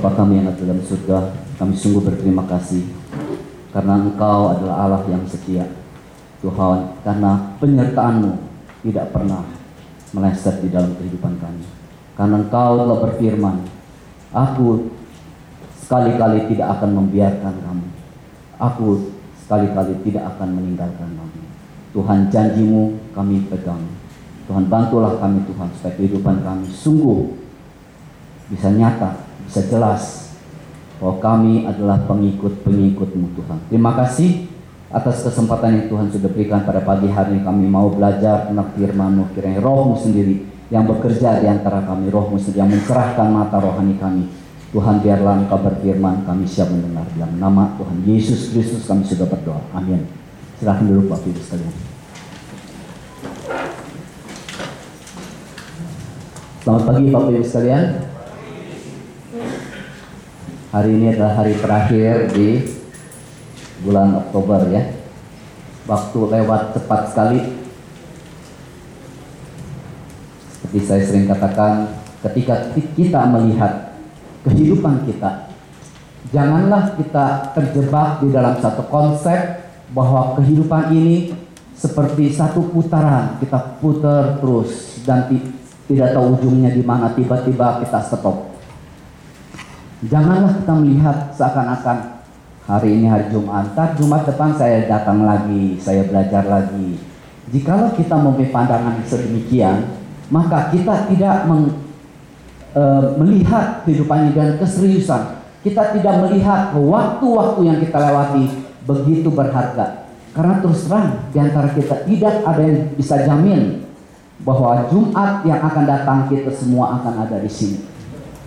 Bapa kami yang ada dalam surga, kami sungguh berterima kasih karena Engkau adalah Allah yang setia. Tuhan, karena penyertaan-Mu tidak pernah meleset di dalam kehidupan kami. Karena Engkau telah berfirman, Aku sekali-kali tidak akan membiarkan kamu. Aku sekali-kali tidak akan meninggalkan kamu. Tuhan janjimu kami pegang. Tuhan bantulah kami Tuhan supaya kehidupan kami sungguh bisa nyata bisa jelas bahwa kami adalah pengikut-pengikutmu Tuhan. Terima kasih atas kesempatan yang Tuhan sudah berikan pada pagi hari ini. Kami mau belajar tentang firman-Mu kiranya rohmu sendiri yang bekerja di antara kami rohmu sendiri yang mencerahkan mata rohani kami. Tuhan biarlah engkau berfirman kami siap mendengar dalam nama Tuhan Yesus Kristus kami sudah berdoa. Amin. Silahkan dulu Pak Ibu sekalian. Selamat pagi Bapak Ibu sekalian Hari ini adalah hari terakhir di bulan Oktober ya. Waktu lewat cepat sekali. Seperti saya sering katakan, ketika kita melihat kehidupan kita, janganlah kita terjebak di dalam satu konsep bahwa kehidupan ini seperti satu putaran, kita putar terus dan tidak tahu ujungnya di mana tiba-tiba kita stop Janganlah kita melihat seakan-akan hari ini hari Jumat, ntar Jumat depan saya datang lagi, saya belajar lagi. Jikalau kita mempunyai pandangan sedemikian, maka kita tidak meng, e, melihat kehidupan dengan keseriusan. Kita tidak melihat waktu-waktu yang kita lewati begitu berharga. Karena terus terang di antara kita tidak ada yang bisa jamin bahwa Jumat yang akan datang kita semua akan ada di sini.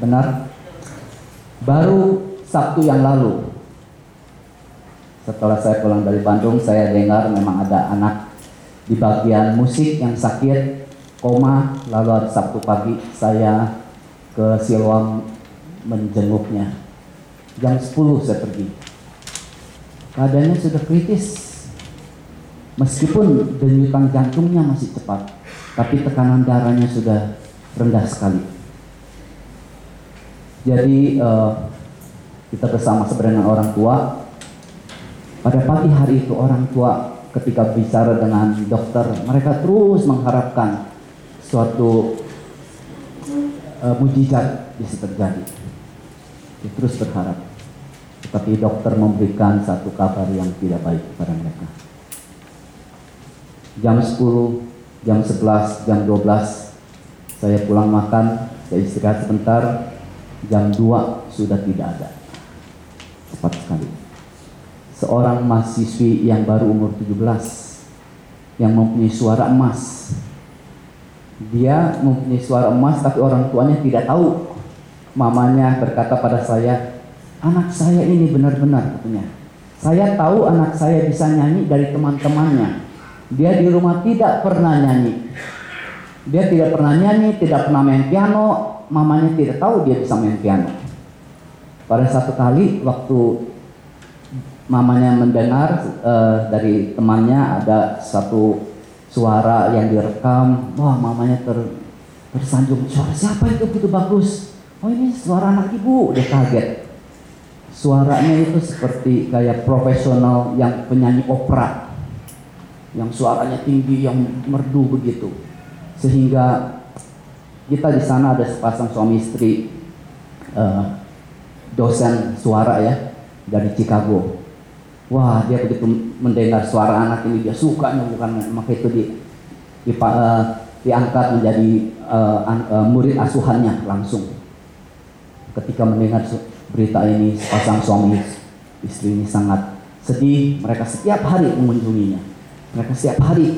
Benar? Baru Sabtu yang lalu, setelah saya pulang dari Bandung, saya dengar memang ada anak di bagian musik yang sakit, koma, lalu hari Sabtu pagi saya ke Siloam menjenguknya. Jam 10 saya pergi. Keadaannya sudah kritis. Meskipun denyutan jantungnya masih cepat, tapi tekanan darahnya sudah rendah sekali. Jadi uh, kita bersama dengan orang tua. Pada pagi hari itu orang tua ketika bicara dengan dokter, mereka terus mengharapkan suatu uh, mujizat bisa terjadi. Dia terus berharap. Tetapi dokter memberikan satu kabar yang tidak baik kepada mereka. Jam 10, jam 11, jam 12 saya pulang makan, saya istirahat sebentar, jam 2 sudah tidak ada. Cepat sekali. Seorang mahasiswi yang baru umur 17 yang mempunyai suara emas. Dia mempunyai suara emas tapi orang tuanya tidak tahu. Mamanya berkata pada saya, anak saya ini benar-benar katanya. Saya tahu anak saya bisa nyanyi dari teman-temannya. Dia di rumah tidak pernah nyanyi. Dia tidak pernah nyanyi, tidak pernah main piano, mamanya tidak tahu dia bisa main piano. Pada satu kali waktu mamanya mendengar uh, dari temannya ada satu suara yang direkam, wah mamanya ter, tersanjung, suara siapa itu begitu bagus? Oh ini suara anak ibu, dia kaget. Suaranya itu seperti kayak profesional yang penyanyi opera, yang suaranya tinggi, yang merdu begitu, sehingga kita di sana ada sepasang suami istri uh, dosen suara ya dari Chicago. Wah dia begitu mendengar suara anak ini dia suka bukan maka itu di, di uh, diangkat menjadi uh, uh, murid asuhannya langsung. Ketika mendengar berita ini sepasang suami istri ini sangat sedih. Mereka setiap hari mengunjunginya. Mereka setiap hari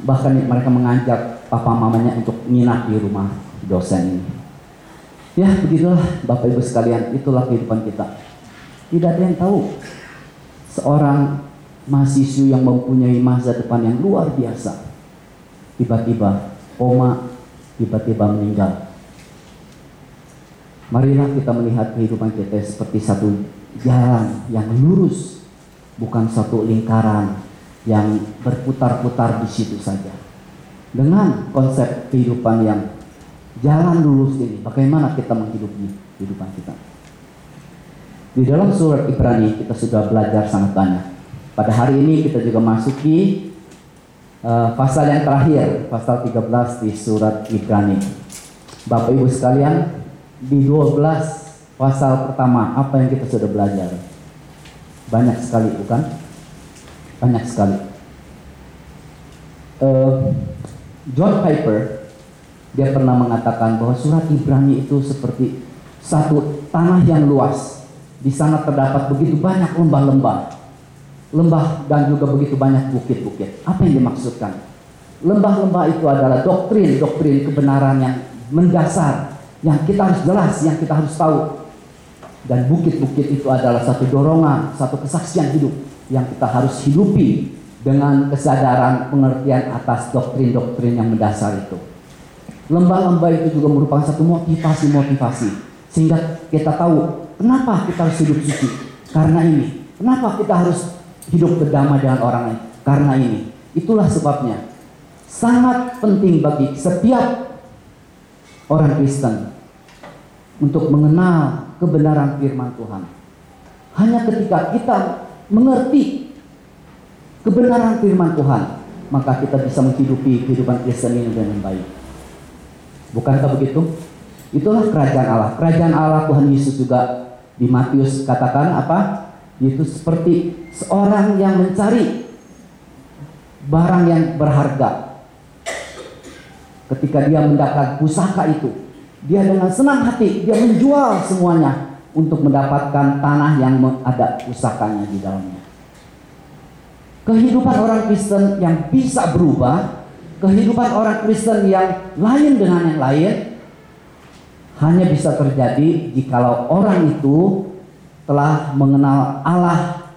bahkan mereka mengajak papa mamanya untuk nginap di rumah dosen. Ya begitulah Bapak Ibu sekalian, itulah kehidupan kita. Tidak ada yang tahu seorang mahasiswa yang mempunyai masa depan yang luar biasa. Tiba-tiba koma, tiba-tiba meninggal. Marilah kita melihat kehidupan kita seperti satu jalan yang lurus, bukan satu lingkaran yang berputar-putar di situ saja dengan konsep kehidupan yang jalan lurus ini, bagaimana kita menghidupi kehidupan kita. Di dalam surat Ibrani kita sudah belajar sangat banyak. Pada hari ini kita juga masuki uh, pasal yang terakhir, pasal 13 di surat Ibrani. Bapak Ibu sekalian, di 12 pasal pertama apa yang kita sudah belajar? Banyak sekali bukan? Banyak sekali. Uh, John Piper dia pernah mengatakan bahwa surat Ibrani itu seperti satu tanah yang luas. Di sana terdapat begitu banyak lembah-lembah. Lembah dan juga begitu banyak bukit-bukit. Apa yang dimaksudkan? Lembah-lembah itu adalah doktrin-doktrin kebenaran yang mendasar. Yang kita harus jelas, yang kita harus tahu. Dan bukit-bukit itu adalah satu dorongan, satu kesaksian hidup yang kita harus hidupi dengan kesadaran pengertian atas doktrin-doktrin yang mendasar itu. Lembah-lembah itu juga merupakan satu motivasi-motivasi sehingga kita tahu kenapa kita harus hidup suci. Karena ini. Kenapa kita harus hidup berdamai dengan orang lain? Karena ini. Itulah sebabnya sangat penting bagi setiap orang Kristen untuk mengenal kebenaran firman Tuhan. Hanya ketika kita mengerti kebenaran firman Tuhan, maka kita bisa menghidupi kehidupan Kristen ini dengan baik. Bukankah begitu? Itulah kerajaan Allah. Kerajaan Allah Tuhan Yesus juga di Matius katakan apa? Itu seperti seorang yang mencari barang yang berharga. Ketika dia mendapat pusaka itu, dia dengan senang hati dia menjual semuanya untuk mendapatkan tanah yang ada pusakanya di dalamnya. Kehidupan orang Kristen yang bisa berubah, kehidupan orang Kristen yang lain dengan yang lain hanya bisa terjadi jikalau orang itu telah mengenal Allah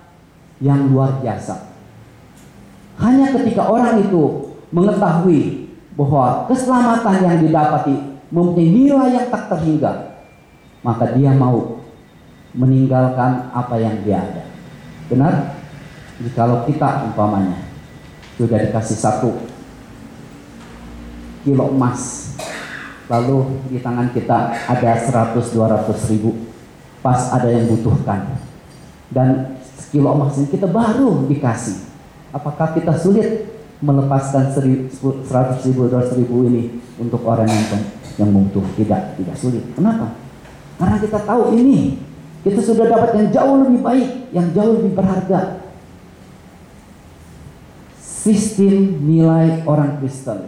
yang luar biasa. Hanya ketika orang itu mengetahui bahwa keselamatan yang didapati mempunyai nilai yang tak terhingga, maka dia mau meninggalkan apa yang dia ada. Benar? Jikalau kita umpamanya sudah dikasih satu kilo emas, lalu di tangan kita ada 100-200 ribu, pas ada yang butuhkan, dan sekilo emas ini kita baru dikasih. Apakah kita sulit melepaskan 100 ribu, 200 ribu ini untuk orang yang yang membutuh tidak tidak sulit. Kenapa? Karena kita tahu ini kita sudah dapat yang jauh lebih baik, yang jauh lebih berharga. Sistem nilai orang Kristen,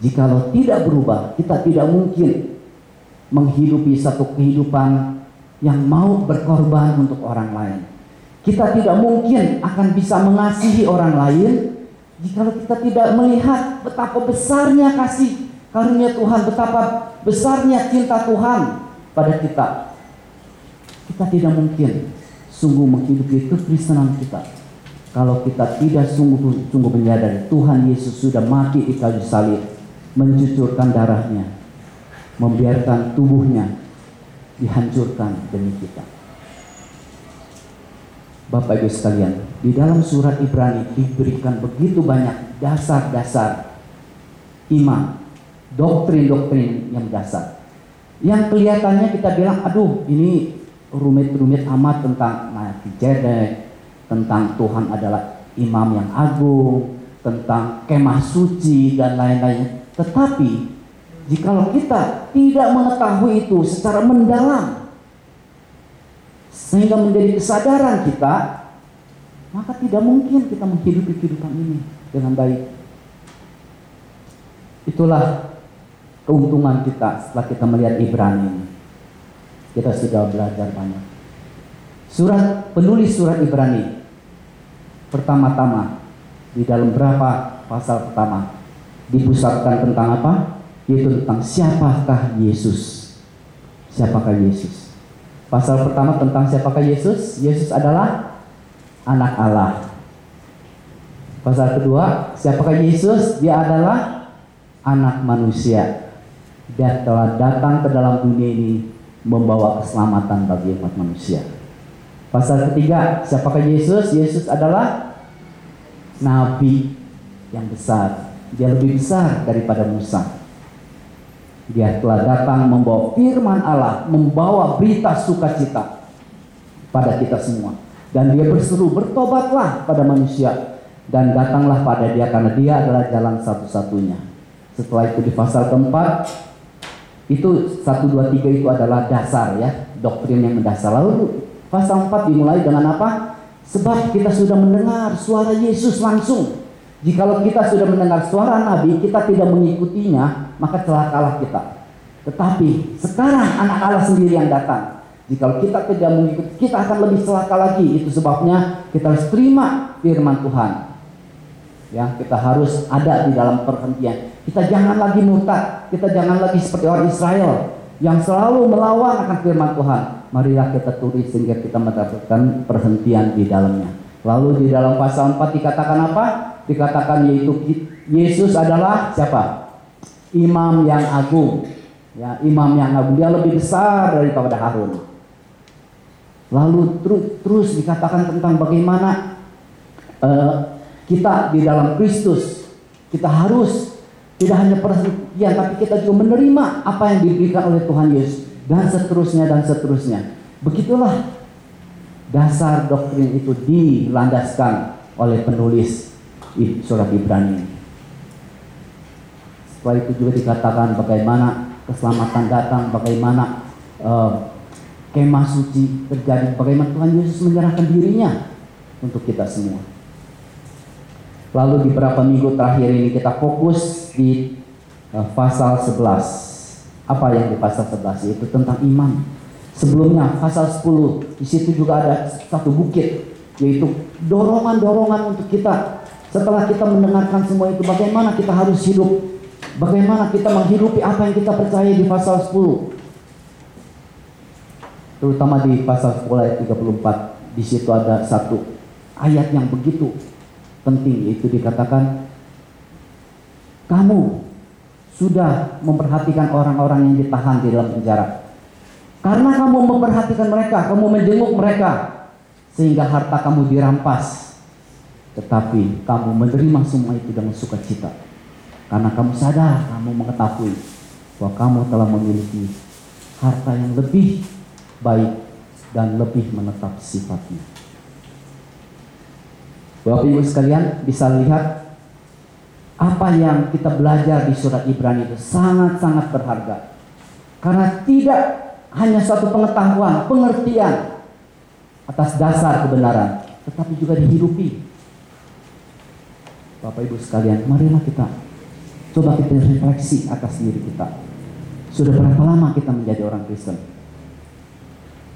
jikalau tidak berubah, kita tidak mungkin menghidupi satu kehidupan yang mau berkorban untuk orang lain. Kita tidak mungkin akan bisa mengasihi orang lain jika kita tidak melihat betapa besarnya kasih karunia Tuhan, betapa besarnya cinta Tuhan pada kita, kita tidak mungkin sungguh menghidupi kekristenan kita kalau kita tidak sungguh-sungguh menyadari Tuhan Yesus sudah mati di kayu salib, mencucurkan darahnya, membiarkan tubuhnya dihancurkan demi kita. Bapak Ibu sekalian, di dalam surat Ibrani diberikan begitu banyak dasar-dasar iman, doktrin-doktrin yang dasar. Yang kelihatannya kita bilang, aduh ini rumit-rumit amat tentang Melkisedek, tentang Tuhan adalah imam yang agung, tentang kemah suci dan lain-lain. Tetapi jikalau kita tidak mengetahui itu secara mendalam, sehingga menjadi kesadaran kita, maka tidak mungkin kita menghidupi kehidupan ini dengan baik. Itulah keuntungan kita setelah kita melihat Ibrani ini. Kita sudah belajar banyak. Surat penulis surat Ibrani pertama-tama di dalam berapa pasal pertama dipusatkan tentang apa? Yaitu tentang siapakah Yesus. Siapakah Yesus? Pasal pertama tentang siapakah Yesus? Yesus adalah anak Allah. Pasal kedua, siapakah Yesus? Dia adalah anak manusia. Dia telah datang ke dalam dunia ini membawa keselamatan bagi umat manusia. Pasal ketiga, siapakah Yesus? Yesus adalah nabi yang besar. Dia lebih besar daripada Musa. Dia telah datang membawa firman Allah, membawa berita sukacita pada kita semua. Dan dia berseru, bertobatlah pada manusia dan datanglah pada dia karena dia adalah jalan satu-satunya. Setelah itu di pasal keempat, itu satu dua tiga itu adalah dasar ya, doktrin yang mendasar. Lalu pasal 4 dimulai dengan apa? Sebab kita sudah mendengar suara Yesus langsung. Jikalau kita sudah mendengar suara Nabi, kita tidak mengikutinya, maka celakalah kita. Tetapi sekarang anak Allah sendiri yang datang. Jika kita tidak mengikuti, kita akan lebih celaka lagi. Itu sebabnya kita harus terima firman Tuhan. Ya, kita harus ada di dalam perhentian. Kita jangan lagi murtad, kita jangan lagi seperti orang Israel yang selalu melawan akan firman Tuhan. Marilah kita tulis sehingga kita mendapatkan perhentian di dalamnya. Lalu di dalam pasal 4 dikatakan apa? Dikatakan yaitu Yesus adalah siapa? Imam yang agung. Ya, imam yang agung dia lebih besar daripada Harun. Lalu terus, terus dikatakan tentang bagaimana uh, kita di dalam Kristus kita harus tidak hanya perhatian tapi kita juga menerima apa yang diberikan oleh Tuhan Yesus dan seterusnya dan seterusnya. Begitulah dasar doktrin itu dilandaskan oleh penulis surat Ibrani. Setelah itu juga dikatakan bagaimana keselamatan datang, bagaimana uh, kemah suci terjadi bagaimana Tuhan Yesus menyerahkan dirinya untuk kita semua. Lalu di beberapa minggu terakhir ini kita fokus di uh, pasal 11. Apa yang di pasal 11 itu tentang iman. Sebelumnya pasal 10 di situ juga ada satu bukit yaitu dorongan-dorongan untuk kita setelah kita mendengarkan semua itu bagaimana kita harus hidup? Bagaimana kita menghidupi apa yang kita percaya di pasal 10 terutama di pasal 10 ayat 34 di situ ada satu ayat yang begitu penting yaitu dikatakan kamu sudah memperhatikan orang-orang yang ditahan di dalam penjara. Karena kamu memperhatikan mereka kamu menjenguk mereka sehingga harta kamu dirampas tetapi kamu menerima semua itu dengan sukacita karena kamu sadar kamu mengetahui bahwa kamu telah memiliki harta yang lebih baik dan lebih menetap sifatnya. Bapak Ibu sekalian bisa lihat apa yang kita belajar di surat Ibrani itu sangat-sangat berharga. Karena tidak hanya satu pengetahuan, pengertian atas dasar kebenaran, tetapi juga dihidupi. Bapak Ibu sekalian, marilah kita coba kita refleksi atas diri kita. Sudah berapa lama kita menjadi orang Kristen?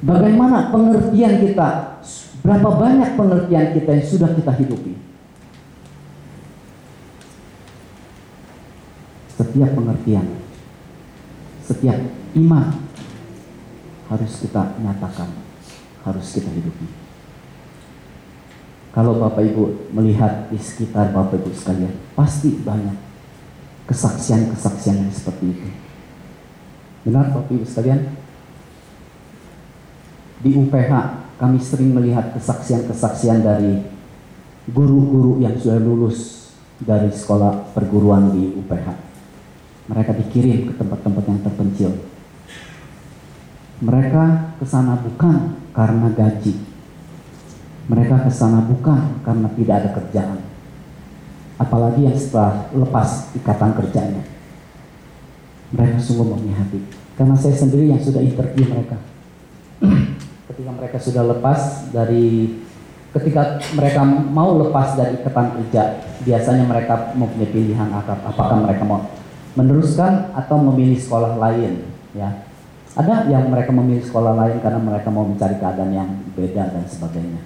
Bagaimana pengertian kita? Berapa banyak pengertian kita yang sudah kita hidupi? Setiap pengertian, setiap iman harus kita nyatakan, harus kita hidupi. Kalau Bapak Ibu melihat di sekitar Bapak Ibu sekalian, pasti banyak kesaksian-kesaksian yang seperti itu. Benar Bapak Ibu sekalian? di UPH kami sering melihat kesaksian-kesaksian dari guru-guru yang sudah lulus dari sekolah perguruan di UPH. Mereka dikirim ke tempat-tempat yang terpencil. Mereka ke sana bukan karena gaji. Mereka ke sana bukan karena tidak ada kerjaan. Apalagi yang setelah lepas ikatan kerjanya. Mereka sungguh memihati. Karena saya sendiri yang sudah interview mereka ketika mereka sudah lepas dari ketika mereka mau lepas dari ikatan kerja biasanya mereka mempunyai pilihan apakah mereka mau meneruskan atau memilih sekolah lain ya ada yang mereka memilih sekolah lain karena mereka mau mencari keadaan yang beda dan sebagainya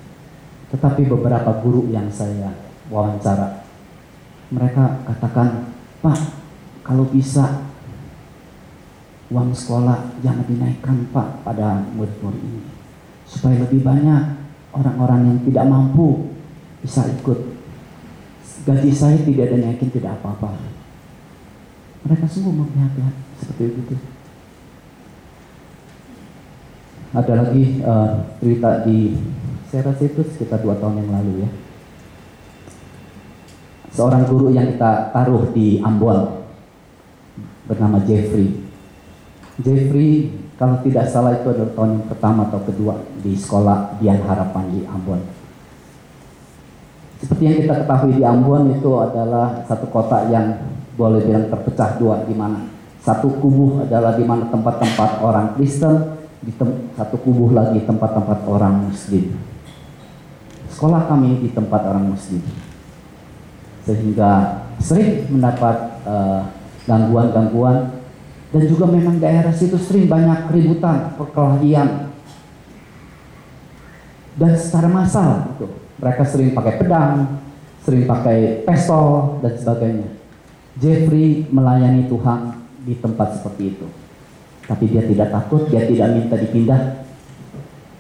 tetapi beberapa guru yang saya wawancara mereka katakan pak kalau bisa uang sekolah jangan dinaikkan pak pada murid-murid ini supaya lebih banyak orang-orang yang tidak mampu bisa ikut. Gaji saya tidak ada naikin tidak apa-apa. Mereka sungguh memihak seperti itu. Ada lagi uh, cerita di saya itu sekitar dua tahun yang lalu ya. Seorang guru yang kita taruh di Ambon bernama Jeffrey. Jeffrey Kalau tidak salah itu adalah tahun yang pertama atau kedua di sekolah Dian Harapan di Ambon. Seperti yang kita ketahui di Ambon itu adalah satu kota yang boleh bilang terpecah dua di mana satu kubu adalah di mana tempat-tempat orang Kristen, di satu kubu lagi tempat-tempat orang Muslim. Sekolah kami di tempat orang Muslim, sehingga sering mendapat eh, gangguan-gangguan uh, dan juga memang daerah situ sering banyak keributan, perkelahian dan secara massal gitu. Mereka sering pakai pedang, sering pakai pistol dan sebagainya. Jeffrey melayani Tuhan di tempat seperti itu. Tapi dia tidak takut, dia tidak minta dipindah.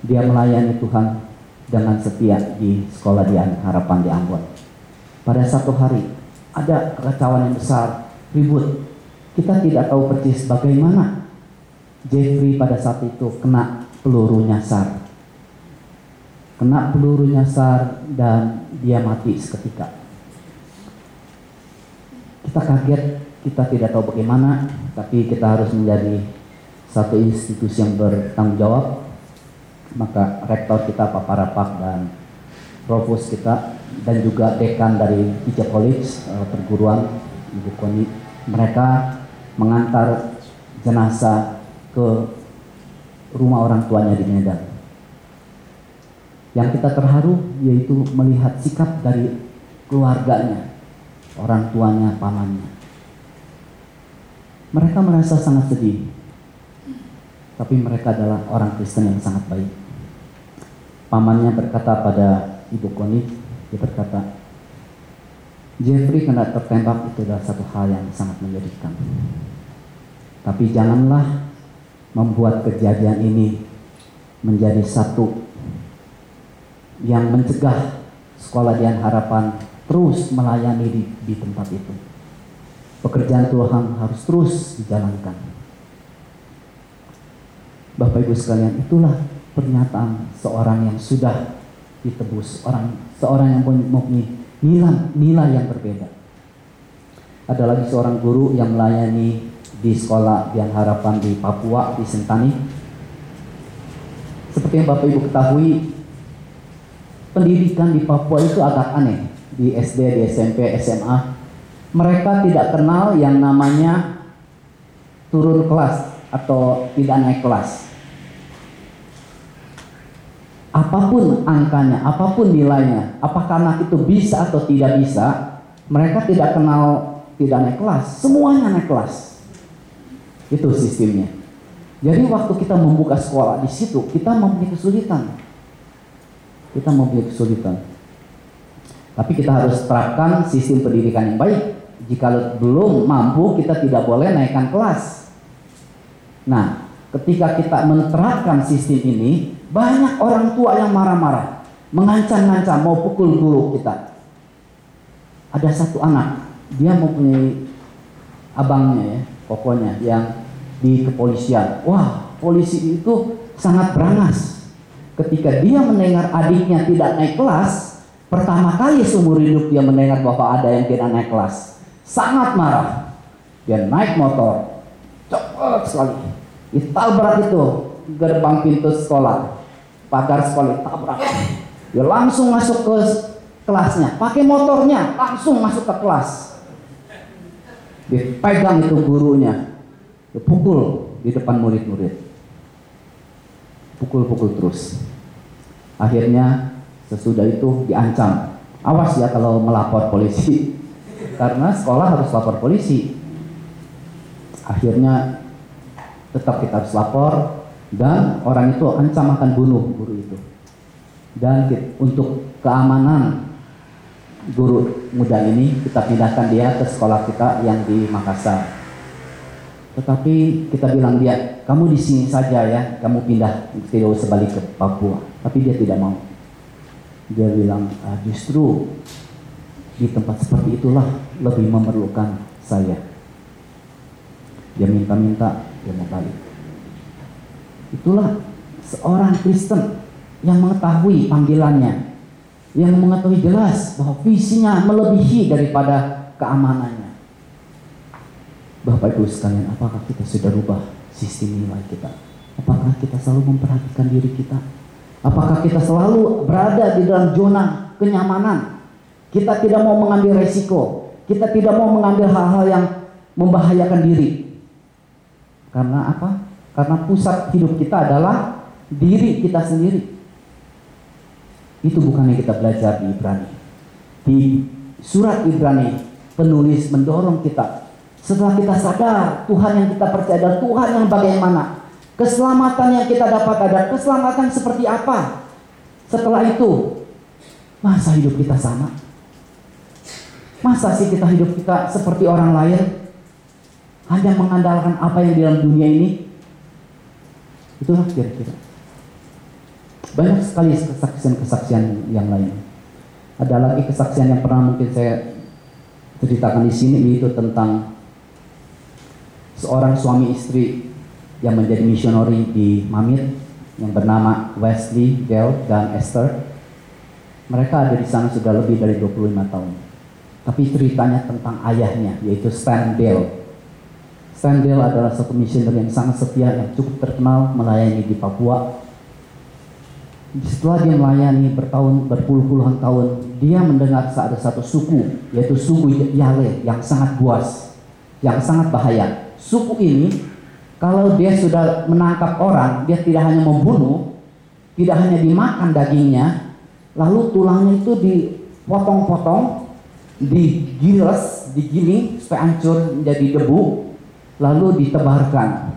Dia melayani Tuhan dengan setia di sekolah di harapan di Ambon. Pada satu hari ada kekacauan yang besar, ribut. Kita tidak tahu persis bagaimana Jeffrey pada saat itu kena peluru nyasar. Kena peluru nyasar dan dia mati seketika. Kita kaget kita tidak tahu bagaimana, tapi kita harus menjadi satu institusi yang bertanggung jawab. Maka rektor kita Pak Parapak dan provos kita dan juga dekan dari Ija College eh, perguruan Ibu Koni mereka mengantar jenazah ke rumah orang tuanya di Medan. Yang kita terharu yaitu melihat sikap dari keluarganya, orang tuanya, pamannya. Mereka merasa sangat sedih. Tapi mereka adalah orang Kristen yang sangat baik. Pamannya berkata pada Ibu Koni, dia berkata, Jeffrey kena tertembak itu adalah satu hal yang sangat menyedihkan. Tapi janganlah membuat kejadian ini menjadi satu yang mencegah sekolah Dian Harapan terus melayani di, di tempat itu pekerjaan Tuhan harus terus dijalankan. Bapak Ibu sekalian, itulah pernyataan seorang yang sudah ditebus, orang seorang yang mempunyai nilai nilai yang berbeda. Ada lagi seorang guru yang melayani di sekolah yang harapan di Papua di Sentani. Seperti yang Bapak Ibu ketahui, pendidikan di Papua itu agak aneh di SD, di SMP, SMA mereka tidak kenal yang namanya turun kelas atau tidak naik kelas. Apa pun angkanya, apa pun nilainya, apakah anak itu bisa atau tidak bisa, mereka tidak kenal tidak naik kelas, semuanya naik kelas. Itu sistemnya. Jadi waktu kita membuka sekolah di situ, kita mempunyai kesulitan. Kita mempunyai kesulitan. Tapi kita harus terapkan sistem pendidikan yang baik jika belum mampu, kita tidak boleh naikkan kelas. Nah, ketika kita menerapkan sistem ini, banyak orang tua yang marah-marah, mengancam-ancam mau pukul guru kita. Ada satu anak, dia mempunyai abangnya ya, pokoknya yang di kepolisian. Wah, polisi itu sangat berangas. Ketika dia mendengar adiknya tidak naik kelas, pertama kali seumur hidup dia mendengar bahwa ada yang tidak naik kelas sangat marah. Dia naik motor, cepat sekali. Ditabrak itu gerbang pintu sekolah, pagar sekolah tabrak. Dia langsung masuk ke kelasnya, pakai motornya langsung masuk ke kelas. Dipegang itu gurunya, dipukul di depan murid-murid. Pukul-pukul terus. Akhirnya sesudah itu diancam. Awas ya kalau melapor polisi karena sekolah harus lapor polisi. Akhirnya tetap kita harus lapor dan orang itu ancam akan bunuh guru itu. Dan untuk keamanan guru muda ini kita pindahkan dia ke sekolah kita yang di Makassar. Tetapi kita bilang dia, kamu di sini saja ya, kamu pindah tidak usah balik ke Papua. Tapi dia tidak mau. Dia bilang, ah, justru di tempat seperti itulah lebih memerlukan saya. Dia minta-minta, dia mau balik. Itulah seorang Kristen yang mengetahui panggilannya, yang mengetahui jelas bahwa visinya melebihi daripada keamanannya. Bapak Ibu sekalian, apakah kita sudah rubah sistem nilai kita? Apakah kita selalu memperhatikan diri kita? Apakah kita selalu berada di dalam zona kenyamanan? Kita tidak mau mengambil resiko. Kita tidak mau mengambil hal-hal yang membahayakan diri. Karena apa? Karena pusat hidup kita adalah diri kita sendiri. Itu bukan yang kita belajar di Ibrani. Di surat Ibrani, penulis mendorong kita setelah kita sadar Tuhan yang kita percaya adalah Tuhan yang bagaimana. Keselamatan yang kita dapat ada keselamatan seperti apa? Setelah itu, masa hidup kita sama? Masa sih kita hidup kita seperti orang lain? Hanya mengandalkan apa yang di dalam dunia ini? Itulah kira-kira. Banyak sekali kesaksian-kesaksian yang lain. Ada lagi kesaksian yang pernah mungkin saya ceritakan di sini yaitu tentang seorang suami istri yang menjadi misionori di Mamit yang bernama Wesley, Gail, dan Esther. Mereka ada di sana sudah lebih dari 25 tahun. Tapi ceritanya tentang ayahnya, yaitu Stan Dale. Stan Dale adalah satu misioner yang sangat setia, yang cukup terkenal melayani di Papua. Setelah dia melayani bertahun, berpuluh-puluhan tahun, dia mendengar ada satu suku, yaitu suku Yale yang sangat buas, yang sangat bahaya. Suku ini kalau dia sudah menangkap orang, dia tidak hanya membunuh, tidak hanya dimakan dagingnya, lalu tulangnya itu dipotong-potong, digiles, digiling supaya hancur menjadi debu, lalu ditebarkan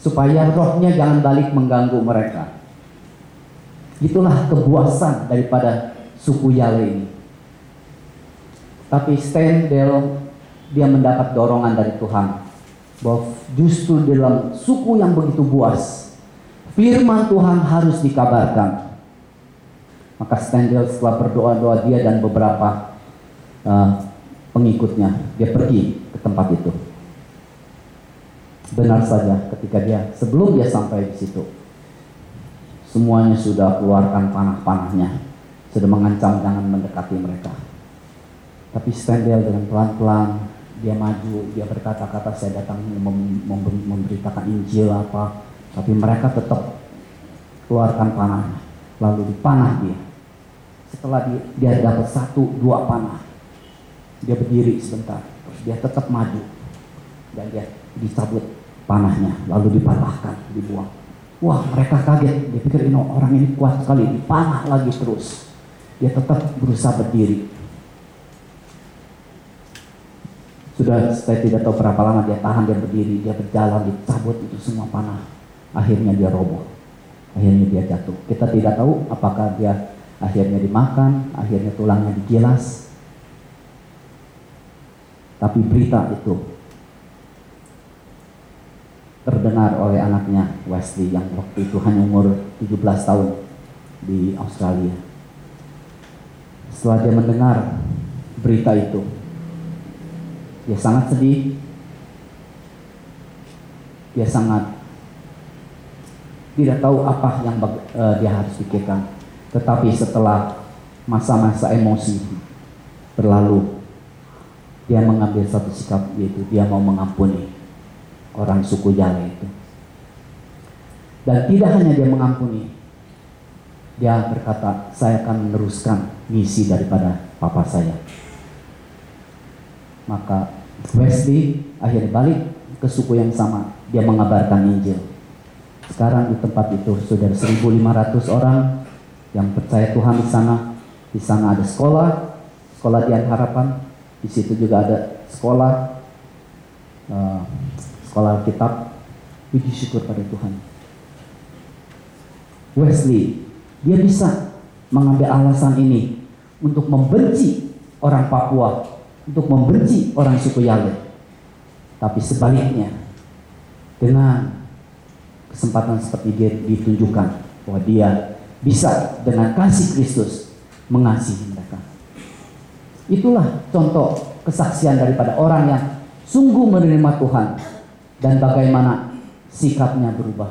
supaya rohnya jangan balik mengganggu mereka. Itulah kebuasan daripada suku Yale ini. Tapi Stendel dia mendapat dorongan dari Tuhan bahwa justru dalam suku yang begitu buas firman Tuhan harus dikabarkan maka Stendel setelah berdoa-doa dia dan beberapa uh, pengikutnya dia pergi ke tempat itu benar saja ketika dia sebelum dia sampai di situ semuanya sudah keluarkan panah-panahnya sudah mengancam jangan mendekati mereka. Tapi Stendel dengan pelan-pelan dia maju, dia berkata-kata saya datang mem mem memberitakan Injil apa, tapi mereka tetap keluarkan panahnya, lalu dipanah dia. Setelah dia, dia dapat satu dua panah, dia berdiri sebentar, terus dia tetap maju dan dia dicabut panahnya, lalu dipatahkan, dibuang. Wah mereka kaget, dia pikir ini orang ini kuat sekali, dipanah lagi terus. Dia tetap berusaha berdiri, Sudah saya tidak tahu berapa lama dia tahan, dia berdiri, dia berjalan, dicabut itu semua panah. Akhirnya dia roboh. Akhirnya dia jatuh. Kita tidak tahu apakah dia akhirnya dimakan, akhirnya tulangnya digilas. Tapi berita itu terdengar oleh anaknya Wesley yang waktu itu hanya umur 17 tahun di Australia. Setelah dia mendengar berita itu, dia sangat sedih, dia sangat tidak tahu apa yang uh, dia harus pikirkan. Tetapi setelah masa-masa emosi berlalu, dia mengambil satu sikap yaitu dia mau mengampuni orang suku Jale itu. Dan tidak hanya dia mengampuni, dia berkata, saya akan meneruskan misi daripada papa saya. Maka Wesley akhirnya balik ke suku yang sama. Dia mengabarkan Injil. Sekarang di tempat itu sudah 1.500 orang yang percaya Tuhan di sana. Di sana ada sekolah, sekolah di harapan. Di situ juga ada sekolah, uh, sekolah kitab. Puji syukur pada Tuhan. Wesley, dia bisa mengambil alasan ini untuk membenci orang Papua untuk membenci orang suku Yale. Tapi sebaliknya, dengan kesempatan seperti dia ditunjukkan bahwa dia bisa dengan kasih Kristus mengasihi mereka. Itulah contoh kesaksian daripada orang yang sungguh menerima Tuhan dan bagaimana sikapnya berubah.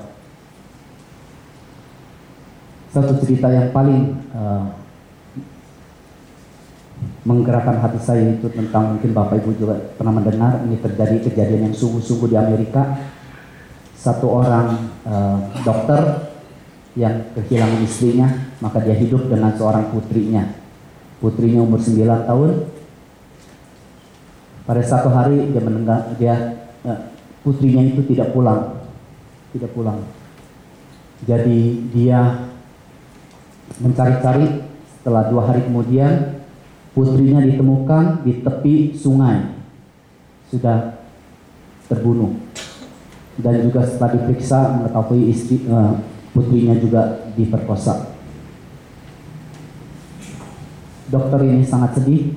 Satu cerita yang paling uh, menggerakkan hati saya itu tentang mungkin Bapak Ibu juga pernah mendengar ini terjadi kejadian yang sungguh-sungguh di Amerika. satu orang uh, dokter yang kehilangan istrinya, maka dia hidup dengan seorang putrinya. Putrinya umur 9 tahun. Pada satu hari dia mendengar dia uh, putrinya itu tidak pulang. Tidak pulang. Jadi dia mencari-cari setelah dua hari kemudian putrinya ditemukan di tepi sungai sudah terbunuh dan juga setelah diperiksa mengetahui istri uh, putrinya juga diperkosa. Dokter ini sangat sedih.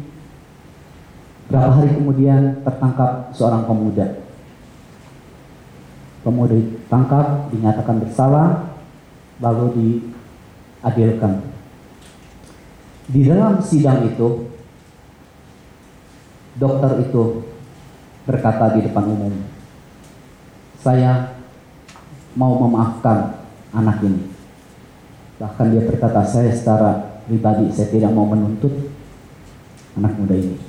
Berapa hari kemudian tertangkap seorang pemuda. Pemuda ditangkap, dinyatakan bersalah, lalu diadilkan. Di dalam sidang itu, dokter itu berkata di depan umum, saya mau memaafkan anak ini. Bahkan dia berkata, saya secara pribadi saya tidak mau menuntut anak muda ini.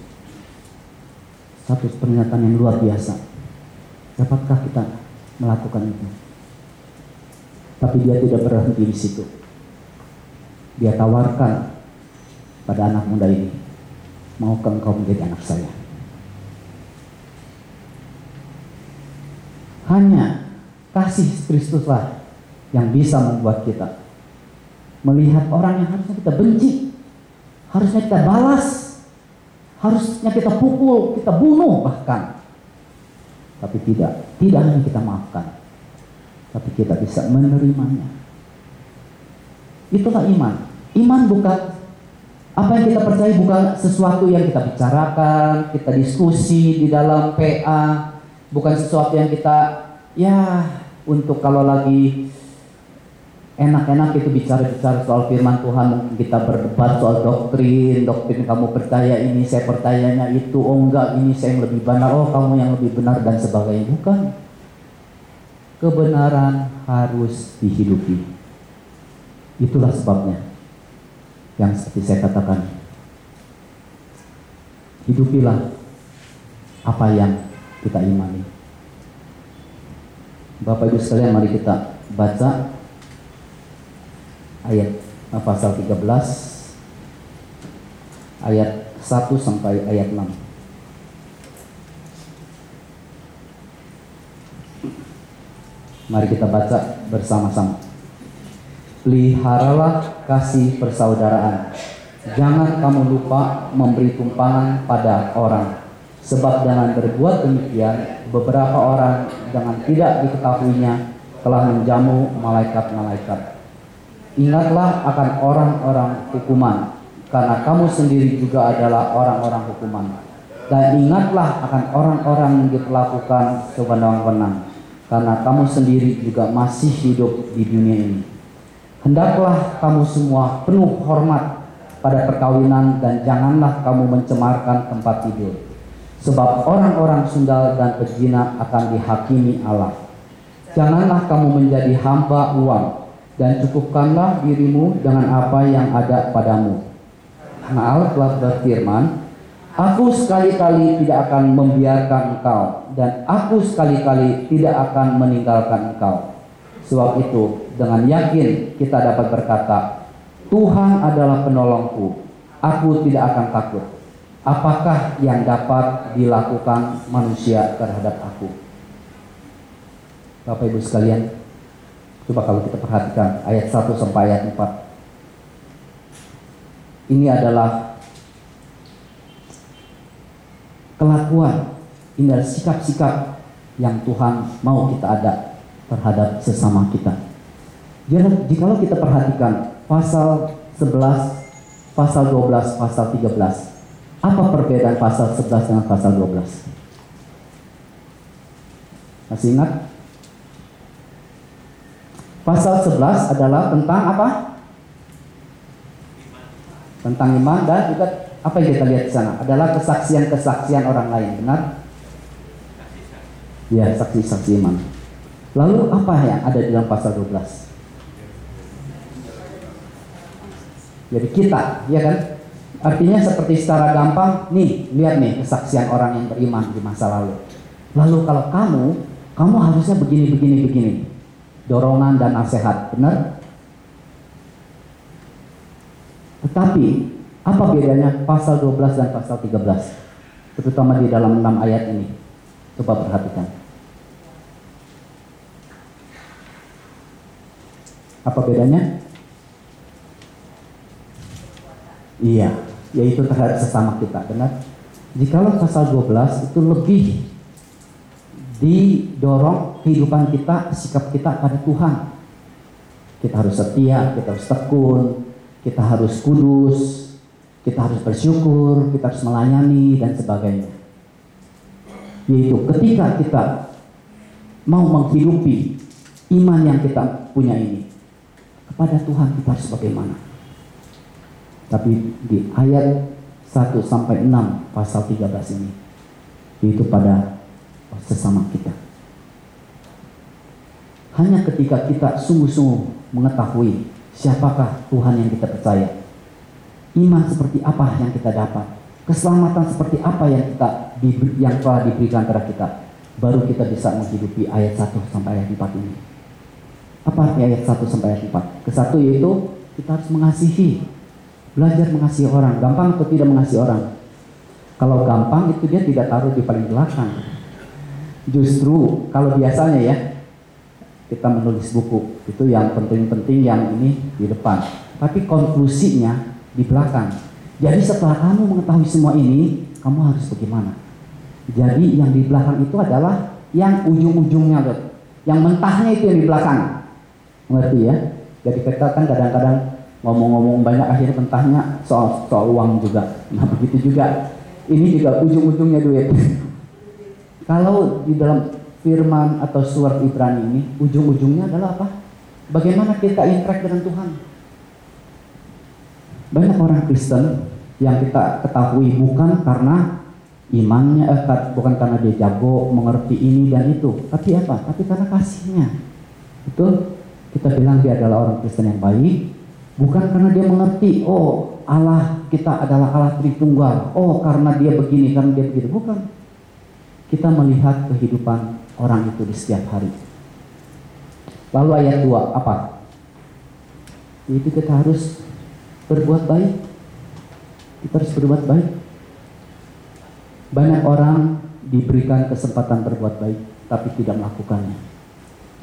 Satu pernyataan yang luar biasa. Dapatkah kita melakukan itu? Tapi dia tidak berhenti di situ. Dia tawarkan pada anak muda ini, maukah engkau menjadi anak saya? Hanya kasih Kristuslah yang bisa membuat kita melihat orang yang harusnya kita benci, harusnya kita balas, harusnya kita pukul, kita bunuh bahkan. Tapi tidak, tidak hanya kita maafkan, tapi kita bisa menerimanya. Itulah iman. Iman bukan apa yang kita percaya bukan sesuatu yang kita bicarakan, kita diskusi di dalam PA, bukan sesuatu yang kita ya untuk kalau lagi enak-enak itu bicara-bicara soal firman Tuhan mungkin kita berdebat soal doktrin doktrin kamu percaya ini saya percayanya itu oh enggak ini saya yang lebih benar oh kamu yang lebih benar dan sebagainya. Bukan. Kebenaran harus dihidupi. Itulah sebabnya yang seperti saya katakan. Hidupilah apa yang kita imani. Bapak Ibu sekalian mari kita baca ayat eh, pasal 13 ayat 1 sampai ayat 6. Mari kita baca bersama-sama. Peliharalah kasih persaudaraan. Jangan kamu lupa memberi tumpangan pada orang. Sebab dengan berbuat demikian, beberapa orang dengan tidak diketahuinya telah menjamu malaikat-malaikat. Ingatlah akan orang-orang hukuman, karena kamu sendiri juga adalah orang-orang hukuman. Dan ingatlah akan orang-orang yang diperlakukan sewenang-wenang, karena kamu sendiri juga masih hidup di dunia ini. Hendaklah kamu semua penuh hormat pada perkawinan dan janganlah kamu mencemarkan tempat tidur. Sebab orang-orang sundal dan pezina akan dihakimi Allah. Janganlah kamu menjadi hamba uang dan cukupkanlah dirimu dengan apa yang ada padamu. Karena Allah telah berfirman, Aku sekali-kali tidak akan membiarkan engkau dan aku sekali-kali tidak akan meninggalkan engkau. Sebab itu dengan yakin kita dapat berkata, Tuhan adalah penolongku, aku tidak akan takut. Apakah yang dapat dilakukan manusia terhadap aku? Bapak Ibu sekalian, Coba kalau kita perhatikan ayat 1 sampai ayat 4. Ini adalah kelakuan, ini adalah sikap-sikap yang Tuhan mau kita ada terhadap sesama kita. Jadi jikalau kita perhatikan pasal 11, pasal 12, pasal 13, apa perbedaan pasal 11 dengan pasal 12? Masih ingat? Pasal 11 adalah tentang apa? Tentang iman dan juga apa yang kita lihat di sana adalah kesaksian-kesaksian orang lain, benar? Ya, saksi-saksi iman. Lalu apa yang ada di dalam pasal 12? Jadi kita, ya kan? Artinya seperti secara gampang, nih, lihat nih kesaksian orang yang beriman di masa lalu. Lalu kalau kamu, kamu harusnya begini, begini, begini. Dorongan dan nasihat, benar? Tetapi apa bedanya pasal 12 dan pasal 13? Terutama di dalam 6 ayat ini. Coba perhatikan. Apa bedanya? Iya, yaitu terhadap sesama kita, benar? Jikalau pasal 12 itu lebih didorong kehidupan kita, sikap kita pada Tuhan. Kita harus setia, kita harus tekun, kita harus kudus, kita harus bersyukur, kita harus melayani dan sebagainya. Yaitu ketika kita mau menghidupi iman yang kita punya ini kepada Tuhan kita harus bagaimana? Tapi di ayat 1 sampai 6 pasal 13 ini yaitu pada sesama kita. Hanya ketika kita sungguh-sungguh mengetahui siapakah Tuhan yang kita percaya, iman seperti apa yang kita dapat, keselamatan seperti apa yang kita yang telah diberikan kepada kita, baru kita bisa menghidupi ayat 1 sampai ayat 4 ini. Apa arti ayat 1 sampai ayat 4? Kesatu yaitu kita harus mengasihi, belajar mengasihi orang. Gampang atau tidak mengasihi orang? Kalau gampang itu dia tidak taruh di paling belakang. Justru kalau biasanya ya kita menulis buku itu yang penting-penting yang ini di depan. Tapi konklusinya di belakang. Jadi setelah kamu mengetahui semua ini, kamu harus bagaimana? Jadi yang di belakang itu adalah yang ujung-ujungnya, yang mentahnya itu yang di belakang. Mengerti ya? Jadi kita kan kadang-kadang ngomong-ngomong banyak akhirnya mentahnya soal soal uang juga. Nah begitu juga. Ini juga ujung-ujungnya duit. Kalau di dalam firman atau surat Ibrani ini ujung-ujungnya adalah apa? Bagaimana kita interact dengan Tuhan? Banyak orang Kristen yang kita ketahui bukan karena imannya, eh, bukan karena dia jago mengerti ini dan itu, tapi apa? Tapi karena kasihnya. Betul? Kita bilang dia adalah orang Kristen yang baik, bukan karena dia mengerti, oh Allah kita adalah Allah Tritunggal, oh karena dia begini, karena dia begitu, bukan. Kita melihat kehidupan orang itu di setiap hari. Lalu ayat 2 apa? Itu kita harus berbuat baik. Kita harus berbuat baik. Banyak orang diberikan kesempatan berbuat baik, tapi tidak melakukannya.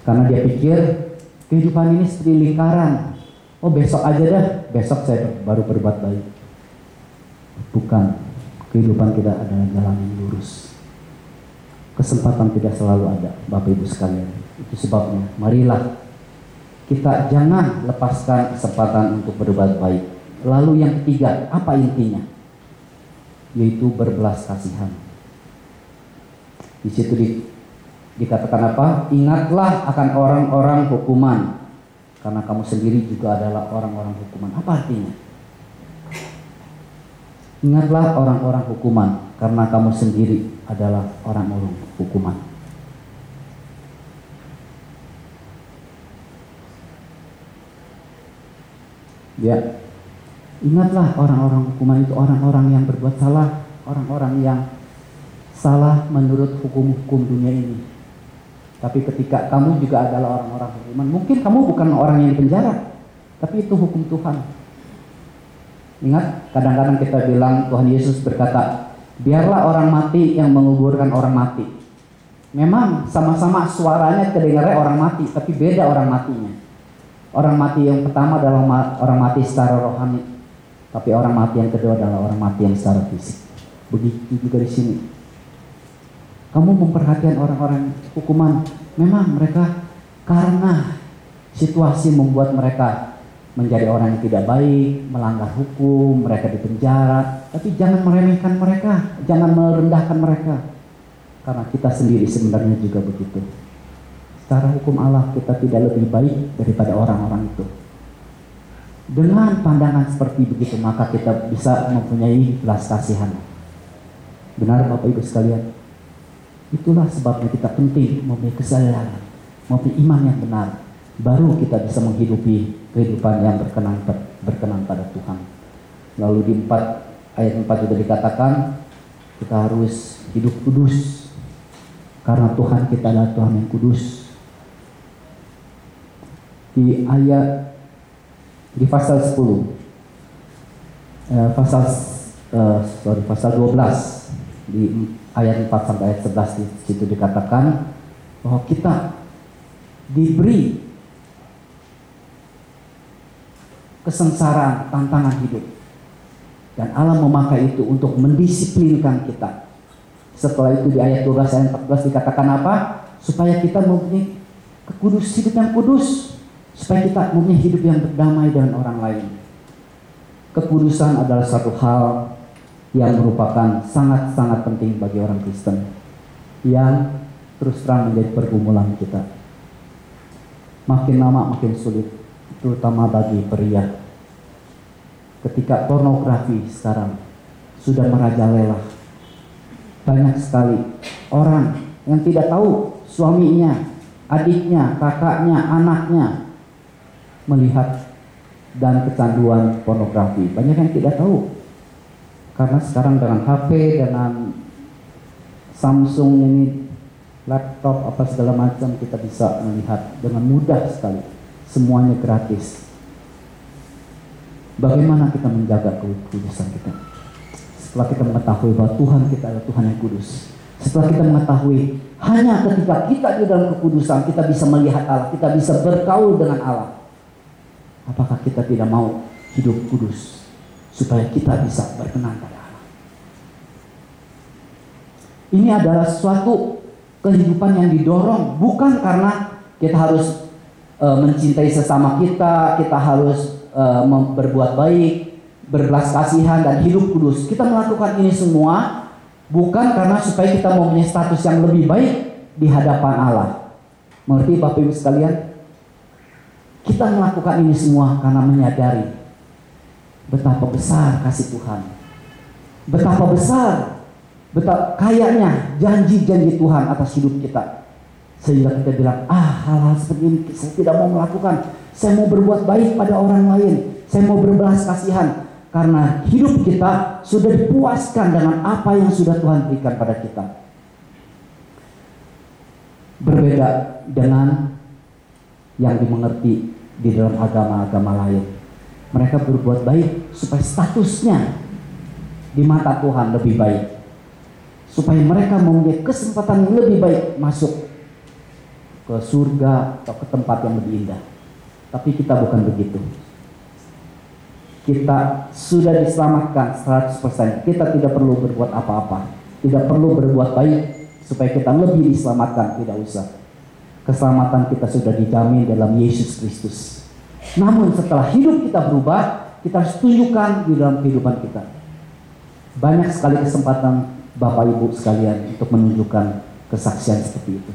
Karena dia pikir kehidupan ini seperti lingkaran. Oh besok aja dah, besok saya baru berbuat baik. Bukan, kehidupan kita adalah jalan yang lurus. Kesempatan tidak selalu ada, Bapak Ibu sekalian. Itu sebabnya, marilah kita jangan lepaskan kesempatan untuk berbuat baik. Lalu yang ketiga, apa intinya? Yaitu berbelas kasihan. Di situ di, dikatakan apa? Ingatlah akan orang-orang hukuman, karena kamu sendiri juga adalah orang-orang hukuman. Apa artinya? Ingatlah orang-orang hukuman, karena kamu sendiri adalah orang-orang hukuman. Ya, ingatlah orang-orang hukuman itu orang-orang yang berbuat salah, orang-orang yang salah menurut hukum-hukum dunia ini. Tapi ketika kamu juga adalah orang-orang hukuman, mungkin kamu bukan orang yang dipenjara, tapi itu hukum Tuhan. Ingat, kadang-kadang kita bilang Tuhan Yesus berkata, biarlah orang mati yang menguburkan orang mati. Memang sama-sama suaranya kedengarannya orang mati, tapi beda orang matinya. Orang mati yang pertama adalah orang mati secara rohani, tapi orang mati yang kedua adalah orang mati yang secara fisik. Begitu juga di sini. Kamu memperhatikan orang-orang hukuman, memang mereka karena situasi membuat mereka menjadi orang yang tidak baik, melanggar hukum, mereka dipenjara. Tapi jangan meremehkan mereka, jangan merendahkan mereka. Karena kita sendiri sebenarnya juga begitu. Secara hukum Allah kita tidak lebih baik daripada orang-orang itu. Dengan pandangan seperti begitu maka kita bisa mempunyai belas kasihan. Benar Bapak Ibu sekalian? Itulah sebabnya kita penting mempunyai kesadaran, mempunyai iman yang benar. Baru kita bisa menghidupi kehidupan yang berkenan berkenan pada Tuhan. Lalu di 4 ayat 4 juga dikatakan kita harus hidup kudus Karena Tuhan kita adalah Tuhan yang kudus. Di ayat di pasal 10 eh, pasal eh, sorry pasal 12 di ayat 4 sampai ayat 11 di situ dikatakan bahwa kita diberi kesengsaraan, tantangan hidup. Dan Allah memakai itu untuk mendisiplinkan kita. Setelah itu di ayat 12 ayat 14 dikatakan apa? Supaya kita mempunyai kudus, hidup yang kudus. Supaya kita mempunyai hidup yang berdamai dengan orang lain. Kekudusan adalah satu hal yang merupakan sangat-sangat penting bagi orang Kristen. Yang terus terang menjadi pergumulan kita. Makin lama makin sulit, terutama bagi pria. Ketika pornografi sekarang sudah merajalela, banyak sekali orang yang tidak tahu suaminya, adiknya, kakaknya, anaknya melihat dan kecanduan pornografi. Banyak yang tidak tahu. Karena sekarang dengan HP, dengan Samsung ini laptop apa segala macam kita bisa melihat dengan mudah sekali semuanya gratis. Bagaimana kita menjaga kekudusan kita? Setelah kita mengetahui bahwa Tuhan kita adalah Tuhan yang kudus. Setelah kita mengetahui hanya ketika kita di dalam kekudusan kita bisa melihat Allah kita bisa berkaul dengan Allah. Apakah kita tidak mau hidup kudus supaya kita bisa berkenan pada Allah? Ini adalah suatu kehidupan yang didorong bukan karena kita harus e, mencintai sesama kita, kita harus e, berbuat baik, berbelas kasihan dan hidup kudus. Kita melakukan ini semua bukan karena supaya kita mempunyai status yang lebih baik di hadapan Allah. Mengerti Bapak Ibu sekalian? Kita melakukan ini semua karena menyadari betapa besar kasih Tuhan. Betapa besar betapa kayaknya janji-janji Tuhan atas hidup kita. Sehingga kita bilang, ah hal-hal seperti ini saya tidak mau melakukan. Saya mau berbuat baik pada orang lain. Saya mau berbelas kasihan. Karena hidup kita sudah dipuaskan dengan apa yang sudah Tuhan berikan pada kita. Berbeda dengan yang dimengerti di dalam agama-agama lain. Mereka berbuat baik supaya statusnya di mata Tuhan lebih baik supaya mereka mempunyai kesempatan lebih baik masuk ke surga atau ke tempat yang lebih indah. Tapi kita bukan begitu. Kita sudah diselamatkan 100%. Kita tidak perlu berbuat apa-apa. Tidak perlu berbuat baik supaya kita lebih diselamatkan. Tidak usah. Keselamatan kita sudah dijamin dalam Yesus Kristus. Namun setelah hidup kita berubah, kita harus tunjukkan di dalam kehidupan kita. Banyak sekali kesempatan Bapak Ibu sekalian untuk menunjukkan kesaksian seperti itu.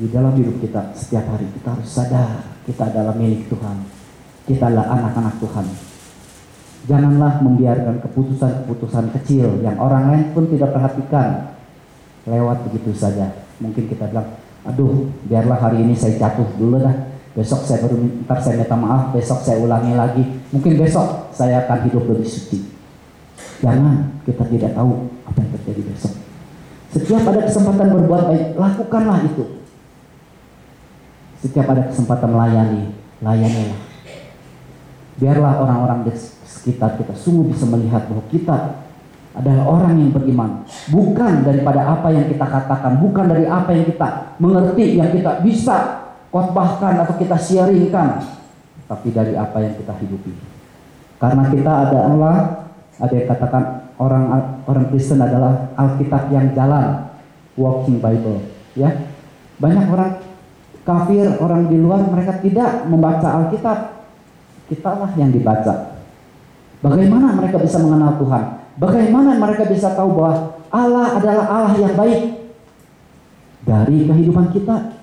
Di dalam hidup kita setiap hari kita harus sadar kita adalah milik Tuhan. Kita adalah anak-anak Tuhan. Janganlah membiarkan keputusan-keputusan kecil yang orang lain pun tidak perhatikan lewat begitu saja. Mungkin kita bilang, aduh biarlah hari ini saya jatuh dulu dah. Besok saya baru ntar saya minta maaf, besok saya ulangi lagi. Mungkin besok saya akan hidup lebih suci. Jangan kita tidak tahu apa yang terjadi besok. Setiap ada kesempatan berbuat baik, lakukanlah itu. Setiap ada kesempatan melayani, layanilah. Biarlah orang-orang di sekitar kita sungguh bisa melihat bahwa kita adalah orang yang beriman. Bukan daripada apa yang kita katakan, bukan dari apa yang kita mengerti, yang kita bisa khotbahkan atau kita siaringkan, tapi dari apa yang kita hidupi. Karena kita adalah ada yang katakan orang orang Kristen adalah Alkitab yang jalan, walking Bible. Ya, banyak orang kafir, orang di luar mereka tidak membaca Alkitab. Kita lah yang dibaca. Bagaimana mereka bisa mengenal Tuhan? Bagaimana mereka bisa tahu bahwa Allah adalah Allah yang baik dari kehidupan kita?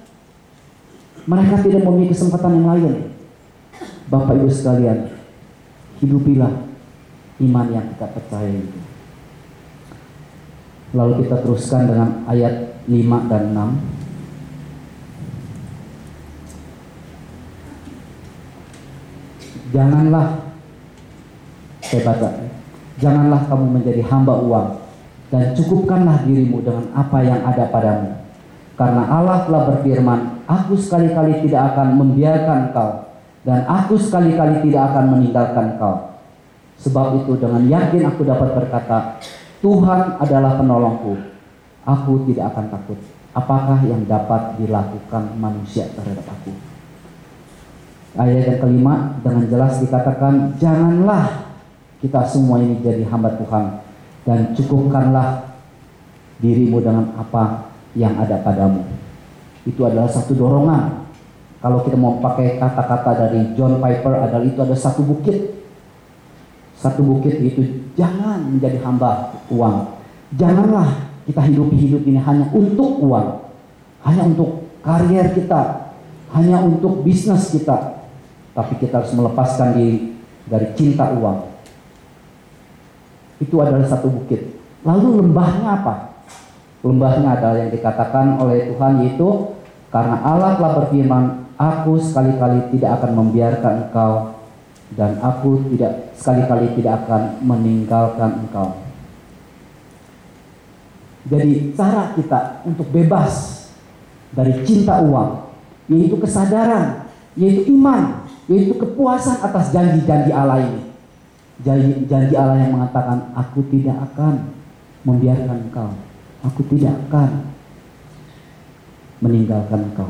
Mereka tidak memiliki kesempatan yang lain. Bapak Ibu sekalian, hidupilah iman yang kita percaya itu. Lalu kita teruskan dengan ayat 5 dan 6. Janganlah saya baca, janganlah kamu menjadi hamba uang dan cukupkanlah dirimu dengan apa yang ada padamu. Karena Allah telah berfirman, Aku sekali-kali tidak akan membiarkan engkau, dan aku sekali-kali tidak akan meninggalkan engkau. Sebab itu dengan yakin aku dapat berkata, Tuhan adalah penolongku, aku tidak akan takut. Apakah yang dapat dilakukan manusia terhadap aku? Ayat yang kelima dengan jelas dikatakan, janganlah kita semua ini jadi hamba Tuhan dan cukupkanlah dirimu dengan apa yang ada padamu. Itu adalah satu dorongan. Kalau kita mau pakai kata-kata dari John Piper adalah itu ada satu bukit. Satu bukit itu jangan menjadi hamba uang. Janganlah kita hidup hidup ini hanya untuk uang. Hanya untuk karier kita. Hanya untuk bisnis kita tapi kita harus melepaskan diri dari cinta uang. Itu adalah satu bukit. Lalu lembahnya apa? Lembahnya adalah yang dikatakan oleh Tuhan yaitu karena Allah telah berfirman, aku sekali-kali tidak akan membiarkan engkau dan aku tidak sekali-kali tidak akan meninggalkan engkau. Jadi cara kita untuk bebas dari cinta uang yaitu kesadaran, yaitu iman yaitu kepuasan atas janji-janji Allah ini. Janji, janji Allah yang mengatakan, aku tidak akan membiarkan engkau. Aku tidak akan meninggalkan engkau.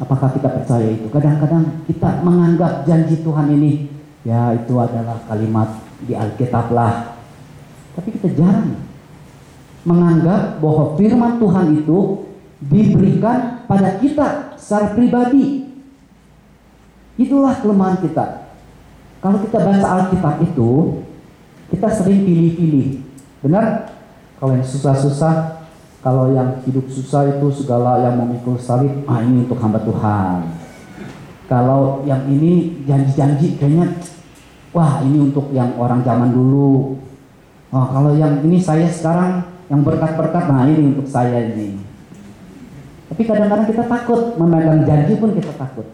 Apakah kita percaya itu? Kadang-kadang kita menganggap janji Tuhan ini, ya itu adalah kalimat di Alkitab lah. Tapi kita jarang menganggap bahwa firman Tuhan itu diberikan pada kita secara pribadi Itulah kelemahan kita. Kalau kita baca Alkitab itu, kita sering pilih-pilih. Benar? Kalau yang susah-susah, kalau yang hidup susah itu segala yang memikul salib, ah ini untuk hamba Tuhan. Kalau yang ini janji-janji kayaknya, wah ini untuk yang orang zaman dulu. Oh, kalau yang ini saya sekarang yang berkat-berkat, nah ini untuk saya ini. Tapi kadang-kadang kita takut memegang janji pun kita takut.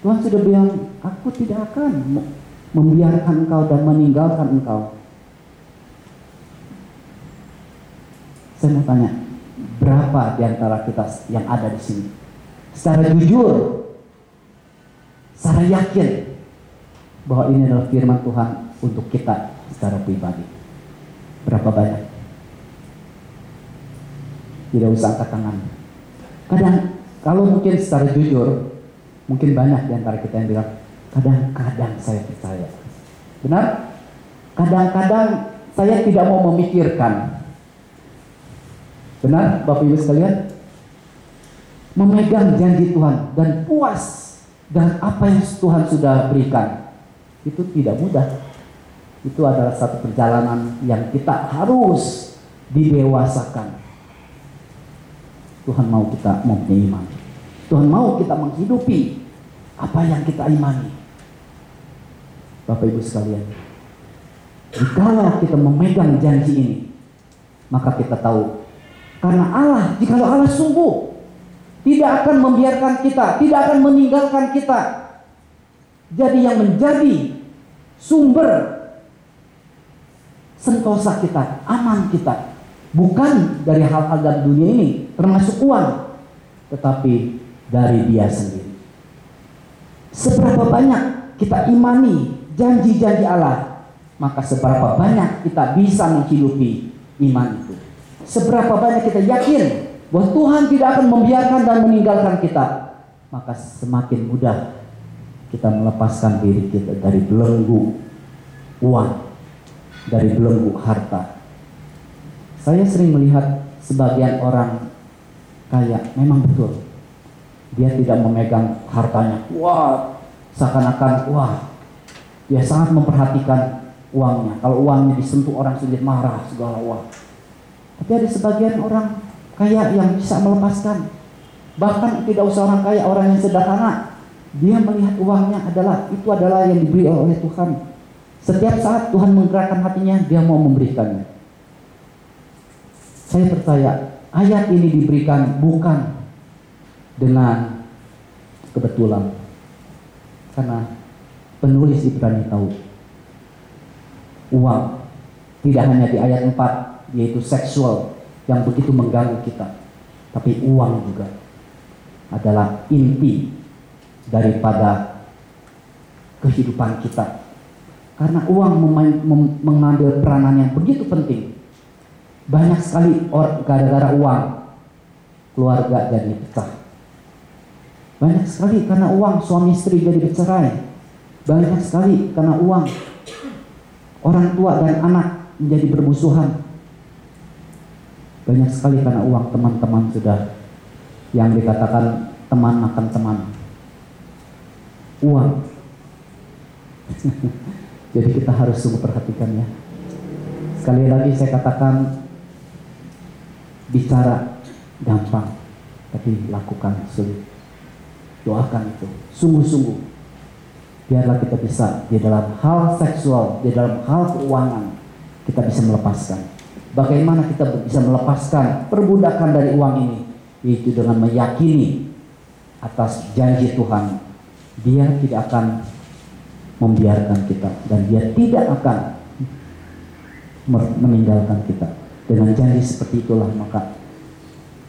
Tuhan sudah bilang, aku tidak akan membiarkan engkau dan meninggalkan engkau. Saya mau tanya, berapa di antara kita yang ada di sini? Secara jujur, secara yakin bahwa ini adalah firman Tuhan untuk kita secara pribadi. Berapa banyak? Tidak usah angkat tangan. Kadang kalau mungkin secara jujur Mungkin banyak di antara kita yang bilang, kadang-kadang saya percaya. Benar? Kadang-kadang saya tidak mau memikirkan. Benar, Bapak Ibu sekalian? Memegang janji Tuhan dan puas dan apa yang Tuhan sudah berikan. Itu tidak mudah. Itu adalah satu perjalanan yang kita harus didewasakan. Tuhan mau kita mempunyai iman. Tuhan mau kita menghidupi apa yang kita imani. Bapak Ibu sekalian, jika kita memegang janji ini, maka kita tahu karena Allah, jika Allah sungguh tidak akan membiarkan kita, tidak akan meninggalkan kita. Jadi yang menjadi sumber sentosa kita, aman kita, bukan dari hal-hal dalam dunia ini, termasuk uang, tetapi dari Dia sendiri. Seberapa banyak kita imani janji-janji Allah, maka seberapa banyak kita bisa menghidupi iman itu. Seberapa banyak kita yakin bahwa Tuhan tidak akan membiarkan dan meninggalkan kita, maka semakin mudah kita melepaskan diri kita dari belenggu uang, dari belenggu harta. Saya sering melihat sebagian orang kaya, memang betul dia tidak memegang hartanya. Wah, seakan-akan wah, dia sangat memperhatikan uangnya. Kalau uangnya disentuh orang sedikit marah segala wah. Tapi ada sebagian orang kaya yang bisa melepaskan. Bahkan tidak usah orang kaya, orang yang sederhana. Dia melihat uangnya adalah itu adalah yang diberi oleh Tuhan. Setiap saat Tuhan menggerakkan hatinya, dia mau memberikannya. Saya percaya ayat ini diberikan bukan dengan kebetulan. Karena penulis Ibrani tahu uang Tidak hanya di ayat 4 yaitu seksual yang begitu mengganggu kita, tapi uang juga adalah inti daripada kehidupan kita. Karena uang mengambil peranan yang begitu penting. Banyak sekali gara-gara uang keluarga jadi pecah. Banyak sekali karena uang suami istri jadi bercerai. Banyak sekali karena uang orang tua dan anak menjadi bermusuhan. Banyak sekali karena uang teman-teman sudah yang dikatakan teman makan teman. Uang. Jadi kita harus sungguh perhatikan ya. Sekali lagi saya katakan bicara gampang, tapi lakukan sulit. Doakan itu, sungguh-sungguh. Biarlah kita bisa di dalam hal seksual, di dalam hal keuangan, kita bisa melepaskan. Bagaimana kita bisa melepaskan perbudakan dari uang ini? Yaitu dengan meyakini atas janji Tuhan. Dia tidak akan membiarkan kita dan dia tidak akan meninggalkan kita. Dengan janji seperti itulah maka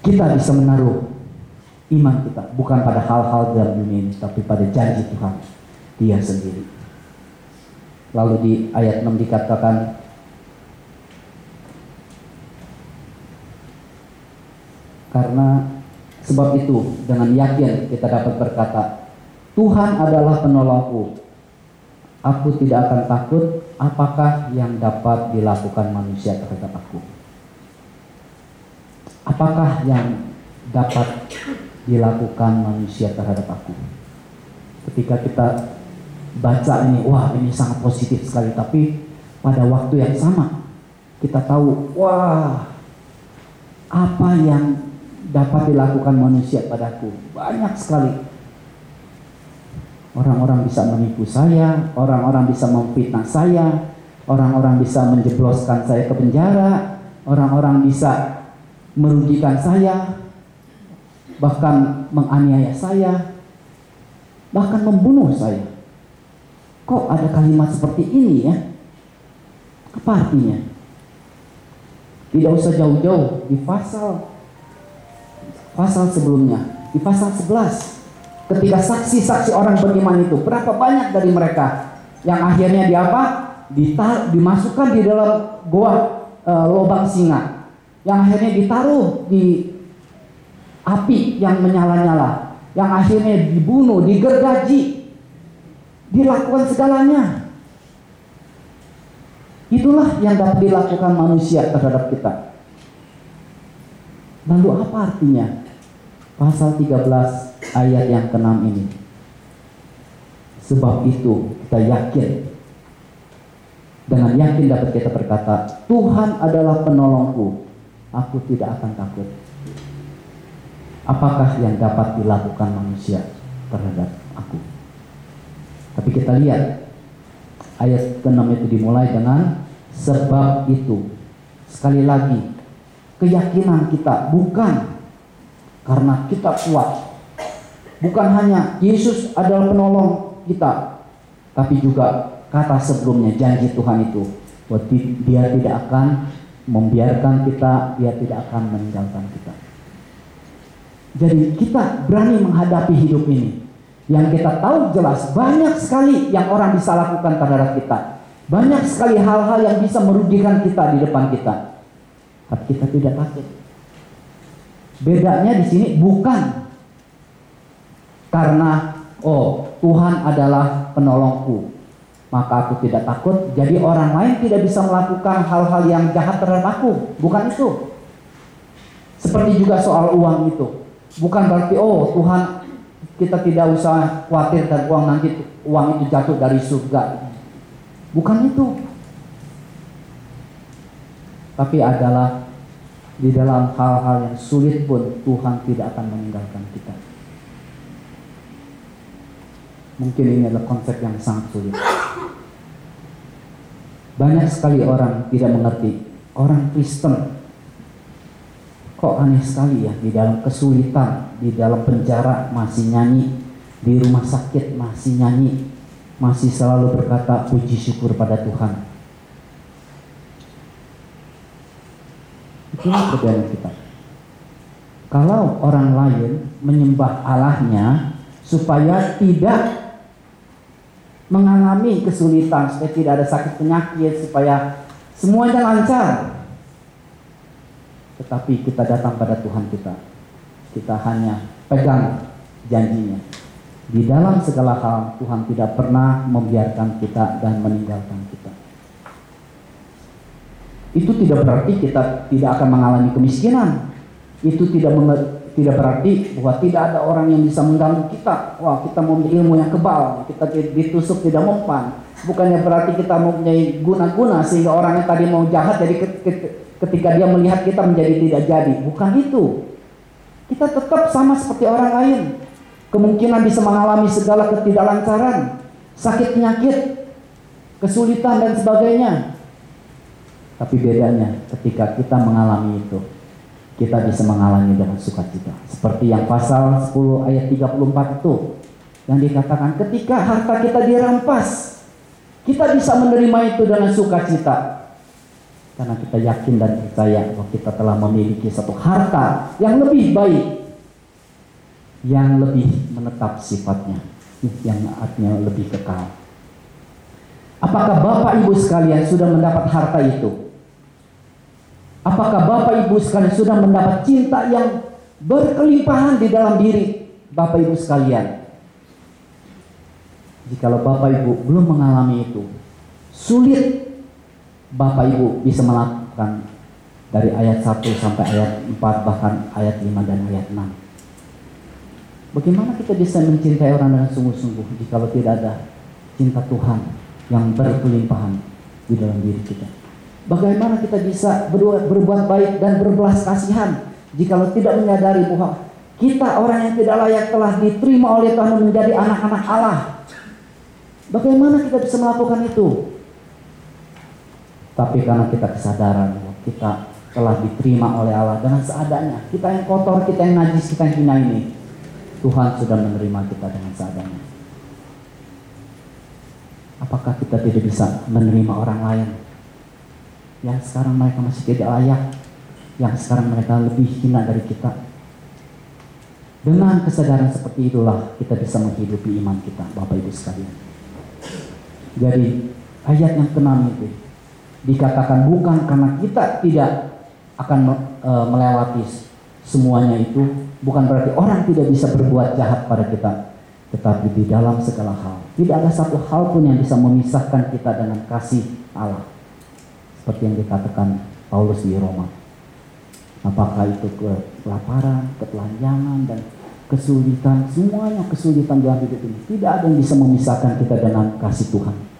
kita bisa menaruh iman kita bukan pada hal-hal dalam dunia ini tapi pada janji Tuhan dia sendiri. Lalu di ayat 6 dikatakan karena sebab itu dengan yakin kita dapat berkata Tuhan adalah penolongku Aku tidak akan takut apakah yang dapat dilakukan manusia terhadap aku. Apakah yang dapat dilakukan manusia terhadap aku? Ketika kita baca ini, wah ini sangat positif sekali. Tapi pada waktu yang sama, kita tahu, wah apa yang dapat dilakukan manusia padaku? Banyak sekali Orang-orang bisa menipu saya, orang-orang bisa memfitnah saya, orang-orang bisa menjebloskan saya ke penjara, orang-orang bisa merugikan saya, bahkan menganiaya saya, bahkan membunuh saya. Kok ada kalimat seperti ini ya? Apa artinya? Tidak usah jauh-jauh di pasal pasal sebelumnya, di pasal 11 ketika saksi-saksi orang beriman itu berapa banyak dari mereka yang akhirnya di apa Ditar, dimasukkan di dalam goa e, lubang singa yang akhirnya ditaruh di api yang menyala-nyala yang akhirnya dibunuh digergaji dilakukan segalanya itulah yang dapat dilakukan manusia terhadap kita lalu apa artinya pasal 13 ayat yang keenam ini. Sebab itu kita yakin dengan yakin dapat kita berkata, Tuhan adalah penolongku, aku tidak akan takut. Apakah yang dapat dilakukan manusia terhadap aku? Tapi kita lihat ayat ke-6 itu dimulai dengan sebab itu. Sekali lagi, keyakinan kita bukan karena kita kuat, bukan hanya Yesus adalah penolong kita, tapi juga kata sebelumnya janji Tuhan itu bahwa dia tidak akan membiarkan kita, dia tidak akan meninggalkan kita. Jadi kita berani menghadapi hidup ini. Yang kita tahu jelas banyak sekali yang orang bisa lakukan terhadap kita. Banyak sekali hal-hal yang bisa merugikan kita di depan kita. Tapi kita tidak takut. Bedanya di sini bukan karena oh Tuhan adalah penolongku maka aku tidak takut jadi orang lain tidak bisa melakukan hal-hal yang jahat terhadap aku bukan itu seperti juga soal uang itu bukan berarti oh Tuhan kita tidak usah khawatir dan uang nanti uang itu jatuh dari surga bukan itu tapi adalah di dalam hal-hal yang sulit pun Tuhan tidak akan meninggalkan kita Mungkin ini adalah konsep yang sangat sulit. Banyak sekali orang tidak mengerti. Orang Kristen kok aneh sekali ya di dalam kesulitan, di dalam penjara masih nyanyi, di rumah sakit masih nyanyi, masih selalu berkata puji syukur pada Tuhan. Itulah perbedaan kita. Kalau orang lain menyembah Allahnya supaya tidak mengalami kesulitan, supaya tidak ada sakit penyakit, supaya semuanya lancar. Tetapi kita datang pada Tuhan kita. Kita hanya pegang janjinya. Di dalam segala hal Tuhan tidak pernah membiarkan kita dan meninggalkan kita. Itu tidak berarti kita tidak akan mengalami kemiskinan. Itu tidak tidak berarti bahwa tidak ada orang yang bisa mengganggu kita. Wah, kita mau ilmu yang kebal, kita ditusuk tidak mempan. Bukannya berarti kita mempunyai guna-guna sehingga orang yang tadi mau jahat jadi ketika dia melihat kita menjadi tidak jadi. Bukan itu. Kita tetap sama seperti orang lain. Kemungkinan bisa mengalami segala ketidaklancaran, sakit penyakit, kesulitan dan sebagainya. Tapi bedanya ketika kita mengalami itu, kita bisa mengalami dengan sukacita. Seperti yang pasal 10 ayat 34 itu yang dikatakan ketika harta kita dirampas, kita bisa menerima itu dengan sukacita. Karena kita yakin dan percaya bahwa kita telah memiliki satu harta yang lebih baik, yang lebih menetap sifatnya, yang artinya lebih kekal. Apakah Bapak Ibu sekalian sudah mendapat harta itu? Apakah Bapak Ibu sekalian sudah mendapat cinta yang berkelimpahan di dalam diri Bapak Ibu sekalian? Jikalau Bapak Ibu belum mengalami itu, sulit Bapak Ibu bisa melakukan dari ayat 1 sampai ayat 4 bahkan ayat 5 dan ayat 6. Bagaimana kita bisa mencintai orang dengan sungguh-sungguh jikalau tidak ada cinta Tuhan yang berkelimpahan di dalam diri kita? Bagaimana kita bisa berbuat baik dan berbelas kasihan jika tidak menyadari bahwa kita orang yang tidak layak telah diterima oleh Tuhan menjadi anak-anak Allah. Bagaimana kita bisa melakukan itu? Tapi karena kita kesadaran kita telah diterima oleh Allah dengan seadanya. Kita yang kotor, kita yang najis, kita yang hina ini. Tuhan sudah menerima kita dengan seadanya. Apakah kita tidak bisa menerima orang lain yang sekarang mereka masih tidak layak, yang sekarang mereka lebih hina dari kita. Dengan kesadaran seperti itulah kita bisa menghidupi iman kita, Bapak Ibu sekalian. Jadi ayat yang keenam itu dikatakan bukan karena kita tidak akan e, melewati semuanya itu, bukan berarti orang tidak bisa berbuat jahat pada kita, tetapi di dalam segala hal tidak ada satu hal pun yang bisa memisahkan kita dengan kasih Allah seperti yang dikatakan Paulus di Roma. Apakah itu kelaparan, ketelanjangan, dan kesulitan, semuanya kesulitan dalam hidup ini. Tidak ada yang bisa memisahkan kita dengan kasih Tuhan.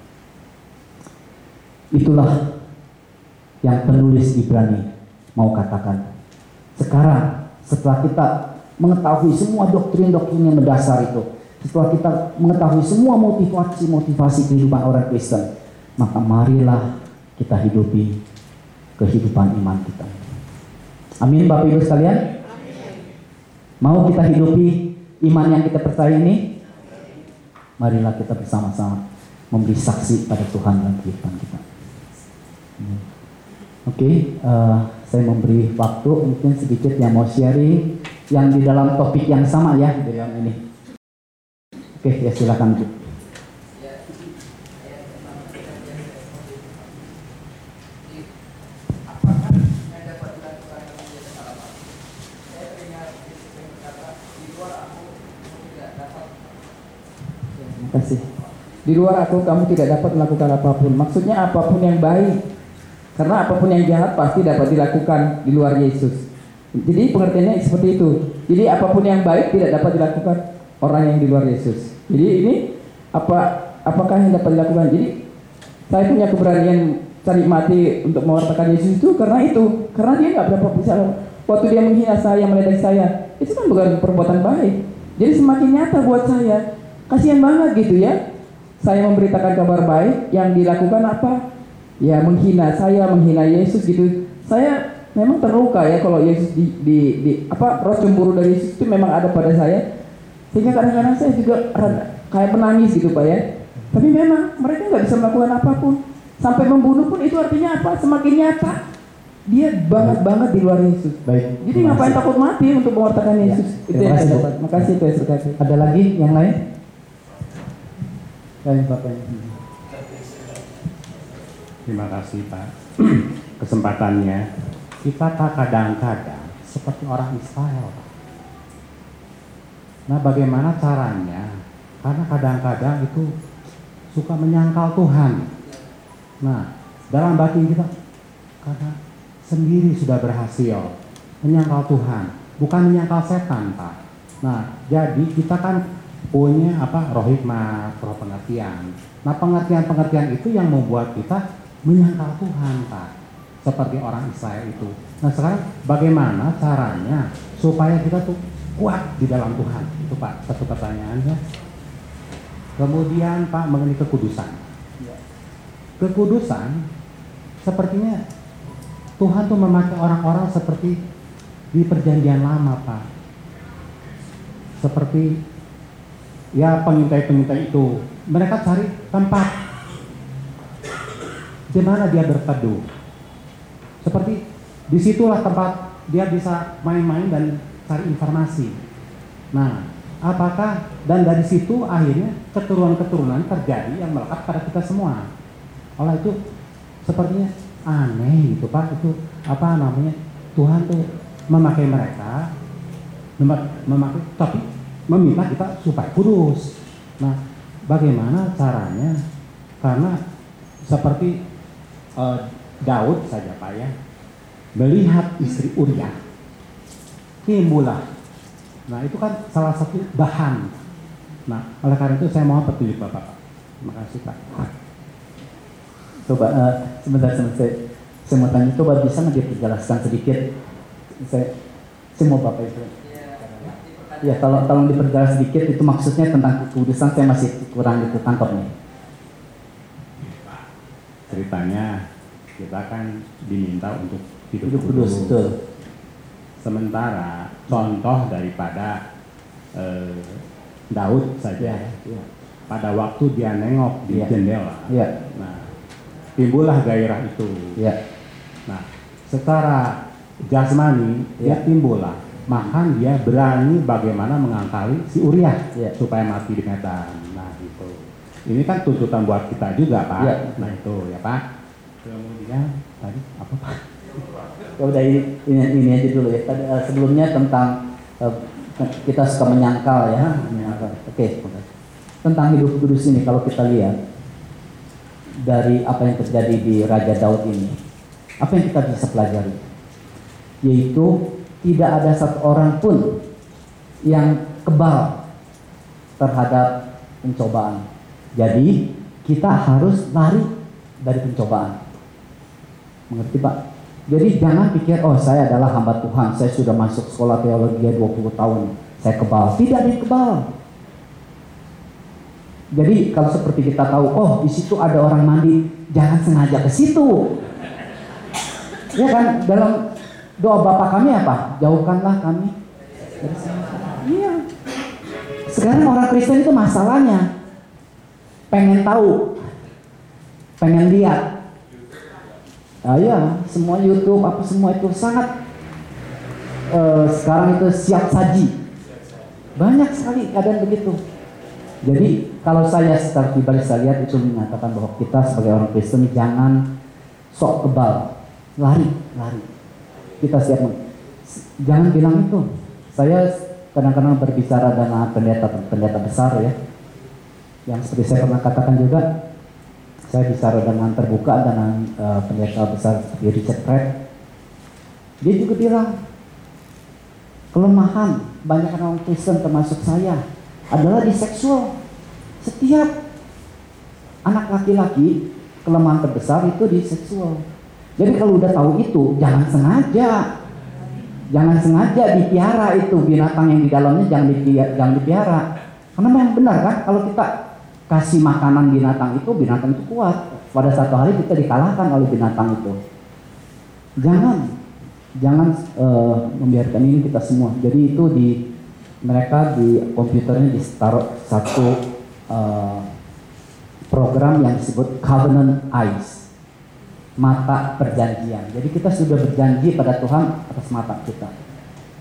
Itulah yang penulis Ibrani mau katakan. Sekarang, setelah kita mengetahui semua doktrin-doktrin yang mendasar itu, setelah kita mengetahui semua motivasi-motivasi kehidupan orang Kristen, maka marilah kita hidupi kehidupan iman kita. Amin Bapak Ibu sekalian. Mau kita hidupi iman yang kita percaya ini? Marilah kita bersama-sama memberi saksi pada Tuhan dalam kehidupan kita. Oke, okay, uh, eh, saya memberi waktu mungkin sedikit yang mau sharing yang di dalam topik yang sama ya di dalam ini. Oke, okay, ya silakan Bu. kasih. Di luar aku kamu tidak dapat melakukan apa pun. Maksudnya apa pun yang baik. Karena apa pun yang jahat pasti dapat dilakukan di luar Yesus. Jadi pengertiannya seperti itu. Jadi apa pun yang baik tidak dapat dilakukan orang yang di luar Yesus. Jadi ini apa apakah yang dapat dilakukan? Jadi saya punya keberanian cari mati untuk mewartakan Yesus itu karena itu. Karena dia nggak berapa bisa waktu dia menghina saya, meledek saya, itu kan bukan perbuatan baik. Jadi semakin nyata buat saya Kasihan banget gitu ya. Saya memberitakan kabar baik yang dilakukan apa? Ya menghina saya, menghina Yesus gitu. Saya memang terluka ya kalau Yesus di, di, di apa roh cemburu dari Yesus itu memang ada pada saya. Sehingga kadang-kadang saya juga kayak menangis gitu Pak ya. Tapi memang mereka nggak bisa melakukan apa pun. Sampai membunuh pun itu artinya apa? Semakin nyata. Dia banget banget di luar Yesus. Baik. Jadi terima ngapain takut mati untuk mewartakan Ya, Yesus? Itu terima kasih, Pak Yesus kasih. Ada lagi yang lain? Lain Bapak. Terima kasih Pak kesempatannya. Kita tak kadang-kadang seperti orang Israel Pak. Nah bagaimana caranya? Karena kadang-kadang itu suka menyangkal Tuhan. Nah dalam batin kita karena sendiri sudah berhasil menyangkal Tuhan, bukan menyangkal setan Pak. Nah jadi kita kan punya apa roh hikmat, roh pengertian. Nah pengertian-pengertian itu yang membuat kita menyangkal Tuhan Pak. Seperti orang Israel itu. Nah sekarang bagaimana caranya supaya kita tuh kuat di dalam Tuhan? Itu Pak satu pertanyaannya. Kemudian Pak mengenai kekudusan. Kekudusan sepertinya Tuhan tuh memakai orang-orang seperti di perjanjian lama Pak. Seperti ya pengintai-pengintai itu mereka cari tempat di mana dia berteduh. Seperti di situlah tempat dia bisa main-main dan cari informasi. Nah, apakah dan dari situ akhirnya keturunan-keturunan terjadi yang melekat pada kita semua. Oleh itu sepertinya aneh gitu Pak itu apa namanya Tuhan tuh memakai mereka mema- memakai tapi meminta kita supaya kudus. Nah, bagaimana caranya? Karena seperti eh, Daud saja Pak ya melihat istri Uria timbullah. Nah itu kan salah satu bahan. Nah oleh karena itu saya mohon petunjuk Bapak. Pak. Terima kasih Pak. Coba eh, sebentar sebentar saya, saya mau tanya, coba bisa nggak diperjelaskan sedikit? Saya, saya mau bapak itu. Ya kalau tolong diperjelas sedikit itu maksudnya tentang kekudusan saya masih kurang itu tangkap nih. Ceritanya kita kan diminta untuk hidup, Hidup kudus, betul. Sementara contoh daripada eh, Daud saja Ya, ya. pada waktu dia nengok di Iya. jendela. Iya. Nah timbullah gairah itu. Ya, Nah, secara jasmani dia Ya. timbullah, maka dia berani bagaimana mengangkali si Uriah Ya. supaya mati di medan. Ini kan tuntutan buat kita juga, Pak. Ya. Nah, itu ya, Pak. Kemudian tadi apa, Pak? ya udah ini, ini, aja dulu ya. Tadi eh, sebelumnya tentang eh, kita suka menyangkal ya, menyangkal. Oke, tentang hidup kudus ini kalau kita lihat dari apa yang terjadi di Raja Daud ini, apa yang kita bisa pelajari? Yaitu tidak ada satu orang pun yang kebal terhadap pencobaan. Jadi kita harus lari dari pencobaan. Mengerti Pak? Jadi jangan pikir, oh saya adalah hamba Tuhan, saya sudah masuk sekolah teologi 20 tahun, saya kebal. Tidak ada kebal. Jadi kalau seperti kita tahu, oh di situ ada orang mandi, jangan sengaja ke situ. Ya kan, dalam doa Bapa kami apa? Jauhkanlah kami. Iya. Sekarang orang Kristen itu masalahnya pengen tahu, pengen lihat, Ah ya, semua YouTube apa semua itu sangat eh, sekarang itu siap saji. Banyak sekali keadaan begitu. Jadi kalau saya secara pribadi saya lihat itu mengatakan bahwa kita sebagai orang Kristen jangan sok kebal, lari, lari. Kita siap. meng- Jangan bilang itu. Saya kadang-kadang berbicara dengan pendeta-pendeta besar ya, yang seperti saya pernah katakan juga, saya bicara dengan terbuka dengan eh, pendeta besar seperti Richard Pratt. Dia juga bilang kelemahan banyak orang Kristen termasuk saya adalah di seksual. Setiap anak laki-laki kelemahan terbesar itu di seksual. Jadi kalau udah tahu itu jangan sengaja, jangan sengaja dipiara itu binatang yang di dalamnya jangan dipiara, jangan dipiara. Karena memang benar kan kalau kita kasih makanan binatang itu binatang itu kuat. Pada satu hari kita dikalahkan oleh binatang itu. Jangan jangan eh, membiarkan ini kita semua. Jadi itu di mereka di komputernya ditaruh satu eh, program yang disebut Covenant Eyes. mata perjanjian. Jadi kita sudah berjanji pada Tuhan atas mata kita.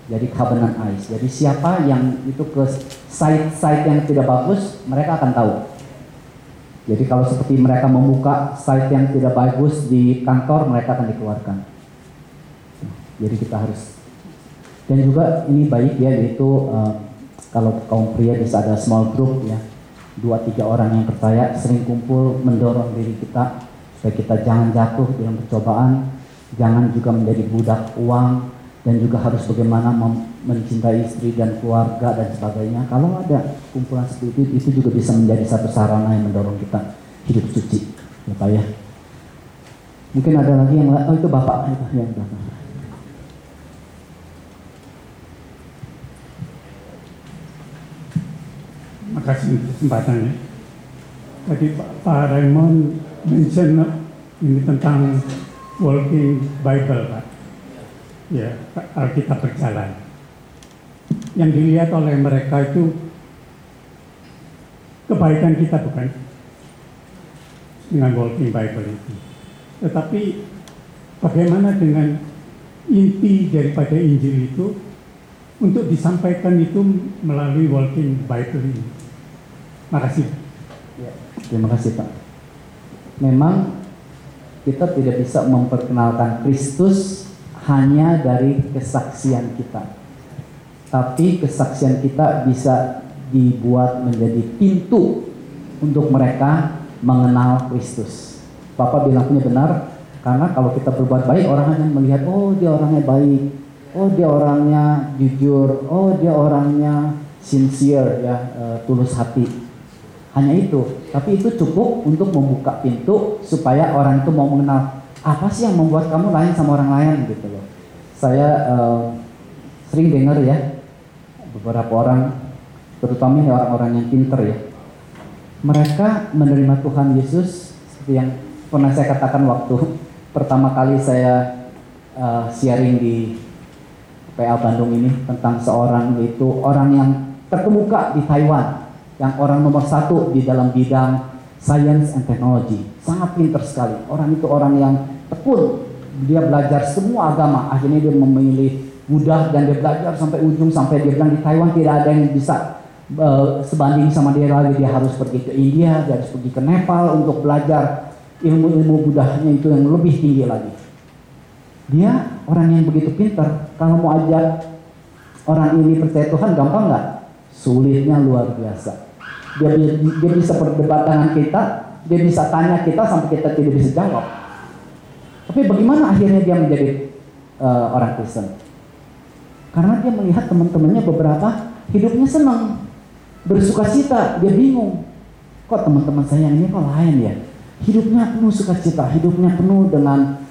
Jadi covenant eyes. Jadi siapa yang itu ke site-site yang tidak bagus, mereka akan tahu. Jadi kalau seperti mereka membuka site yang tidak bagus di kantor, mereka akan dikeluarkan. Jadi kita harus dan juga ini baik ya yaitu uh, kalau kaum pria bisa ada small group ya dua tiga orang yang percaya sering kumpul mendorong diri kita supaya kita jangan jatuh dalam percobaan jangan juga menjadi budak uang dan juga harus bagaimana mencintai istri dan keluarga dan sebagainya. Kalau ada kumpulan seperti itu, itu juga bisa menjadi satu sarana yang mendorong kita hidup suci, ya Pak ya. Mungkin ada lagi yang oh itu Bapak itu yang Bapak. Makasih kesempatannya. Tadi Pak Raymond mention ini tentang walking Bible, Pak ya Alkitab berjalan. Yang dilihat oleh mereka itu kebaikan kita bukan dengan walking Bible itu. Tetapi bagaimana dengan inti daripada Injil itu untuk disampaikan itu melalui walking Bible ini. Makasih. Ya, terima kasih Pak. Memang kita tidak bisa memperkenalkan Kristus hanya dari kesaksian kita. Tapi kesaksian kita bisa dibuat menjadi pintu untuk mereka mengenal Kristus. Papa bilangnya benar, karena kalau kita berbuat baik, orang hanya melihat, oh dia orangnya baik, oh dia orangnya jujur, oh dia orangnya sincere, ya uh, tulus hati. Hanya itu, tapi itu cukup untuk membuka pintu supaya orang itu mau mengenal apa sih yang membuat kamu lain sama orang lain gitu loh. Saya uh, sering dengar ya beberapa orang, terutama orang-orang yang pinter ya, mereka menerima Tuhan Yesus seperti yang pernah saya katakan waktu pertama kali saya uh, sharing di PA Bandung ini tentang seorang itu orang yang terkemuka di Taiwan, yang orang nomor satu di dalam bidang science and technology. Sangat pintar sekali. Orang itu orang yang tekun. Dia belajar semua agama. Akhirnya dia memilih Buddha dan dia belajar sampai ujung sampai dia bilang di Taiwan tidak ada yang bisa uh, sebanding sama dia lagi. Dia harus pergi ke India, dia harus pergi ke Nepal untuk belajar ilmu-ilmu Buddhanya itu yang lebih tinggi lagi. Dia orang yang begitu pintar. Kalau mau ajak orang ini percaya Tuhan gampang nggak? Sulitnya luar biasa dia, dia bisa berdebat dengan kita, dia bisa tanya kita sampai kita tidak bisa jawab. Tapi bagaimana akhirnya dia menjadi uh, orang Kristen? Karena dia melihat teman-temannya beberapa hidupnya senang, bersuka cita, dia bingung. Kok teman-teman saya ini kok lain ya? Hidupnya penuh sukacita, hidupnya penuh dengan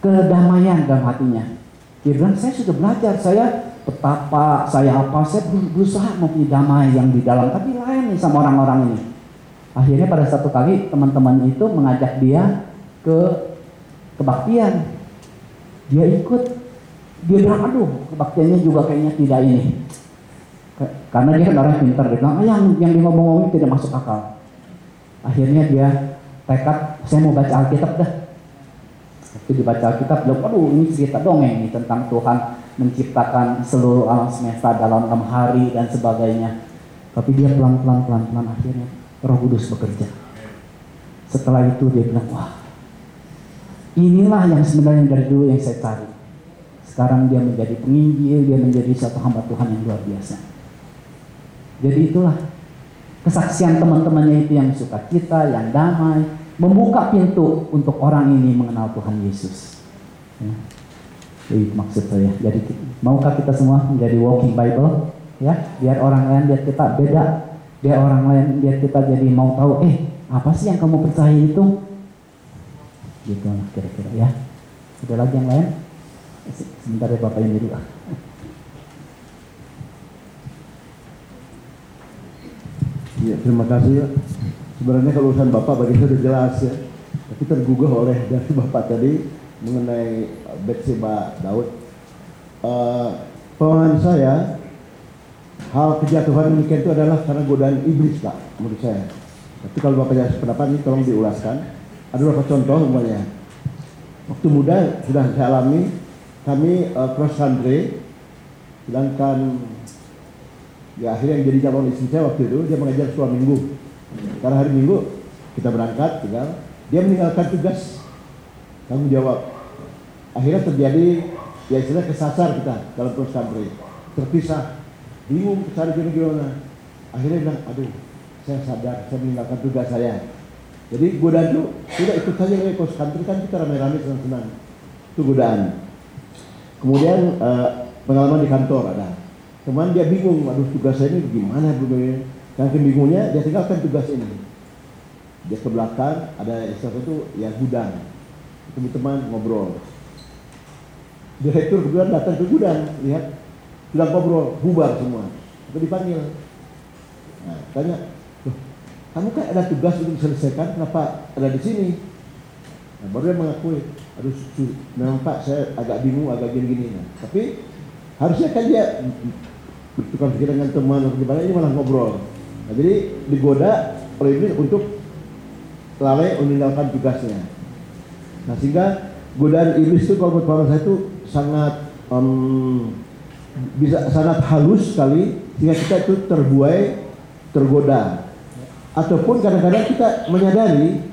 kedamaian dalam hatinya. Dia bilang, saya sudah belajar, saya betapa saya apa saya berusaha mempunyai damai yang di dalam tapi lain nih sama orang-orang ini. Akhirnya pada satu kali teman-teman itu mengajak dia ke kebaktian. Dia ikut. Dia bilang aduh kebaktiannya juga kayaknya tidak ini. Karena dia kan orang pintar dia bilang ah, yang yang ngomong-ngomong tidak masuk akal. Akhirnya dia tekad saya mau baca Alkitab dah. Waktu dibaca Alkitab bilang aduh ini cerita dongeng nih tentang Tuhan menciptakan seluruh alam semesta dalam enam hari dan sebagainya. Tapi dia pelan-pelan, pelan-pelan akhirnya Roh Kudus bekerja. Setelah itu dia bilang, wah inilah yang sebenarnya dari dulu yang saya cari. Sekarang dia menjadi penginjil, dia menjadi satu hamba Tuhan yang luar biasa. Jadi itulah kesaksian teman-temannya itu yang suka kita, yang damai, membuka pintu untuk orang ini mengenal Tuhan Yesus. Ya. Itu maksud saya. Jadi maukah kita semua menjadi walking Bible? Ya, biar orang lain lihat kita beda. Biar orang lain lihat kita jadi mau tahu, eh apa sih yang kamu percaya itu? Gitu kira-kira ya. Ada lagi yang lain? Sebentar ya Bapak ini dulu. Ya, terima kasih ya. Sebenarnya kalau urusan Bapak bagi saya sudah jelas ya. Tapi tergugah oleh dari Bapak tadi mengenai Betseba Daud. Uh, pemahaman saya, hal kejatuhan demikian itu adalah karena godaan iblis pak, menurut saya. Tapi kalau bapak jelas pendapat ini tolong diulaskan. Ada beberapa contoh umpamanya. waktu muda sudah saya alami kami uh, cross country sedangkan ya akhirnya yang jadi calon istri saya waktu itu dia mengajar sekolah minggu karena hari minggu kita berangkat tinggal dia meninggalkan tugas tanggung jawab akhirnya terjadi ya istilah kesasar kita dalam cross country terpisah bingung cari gimana gimana? Akhirnya bilang aduh saya sadar saya meninggalkan tugas saya. Jadi godaan itu tidak ikut saja kayak cross country kan kita ramai-ramai senang-senang. Itu godaan. Kemudian eh, pengalaman di kantor ada. Teman dia bingung aduh tugas saya ini gimana begini dan kebingungnya dia tinggalkan tugas ini. Dia ke belakang ada istilah itu ya gudang. Ketemu teman ngobrol. Direktur kemudian datang ke gudang lihat bilang ngobrol bubar semua. Itu dipanggil? Nah, tanya "Loh, kamu kan ada tugas untuk diselesaikan kenapa ada di sini? Nah, baru dia mengakui su- memang pak saya agak bingung agak gini-gini. Nah, tapi harusnya kan dia bertukar pikiran dengan teman atau gimana ini malah ngobrol. Nah, jadi digoda oleh iblis untuk lalai meninggalkan tugasnya. Nah sehingga godaan iblis itu kalau menurut saya itu sangat em, bisa sangat halus sekali sehingga kita itu terbuai tergoda. Ataupun kadang-kadang kita menyadari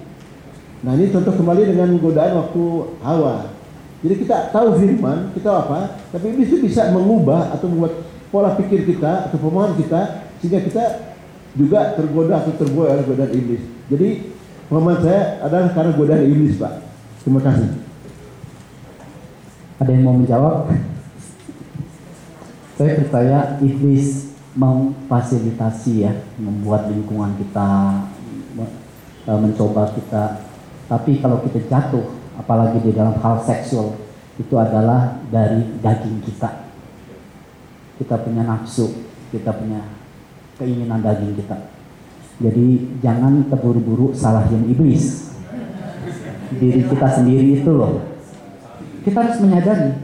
nah ini contoh kembali dengan godaan waktu Hawa. Jadi kita tahu firman kita apa tapi itu bisa mengubah atau membuat pola pikir kita atau pemahaman kita sehingga kita juga tergoda atau terbuai oleh godaan iblis. Jadi pemahaman saya adalah karena godaan iblis pak. Terima kasih. Ada yang mau menjawab? Saya percaya iblis memfasilitasi ya, membuat lingkungan kita me- e, mencoba kita. Tapi kalau kita jatuh, apalagi di dalam hal seksual, itu adalah dari daging kita. Kita punya nafsu, kita punya keinginan daging kita. Jadi jangan terburu-buru salahin iblis. Diri kita sendiri itu loh kita harus menyadari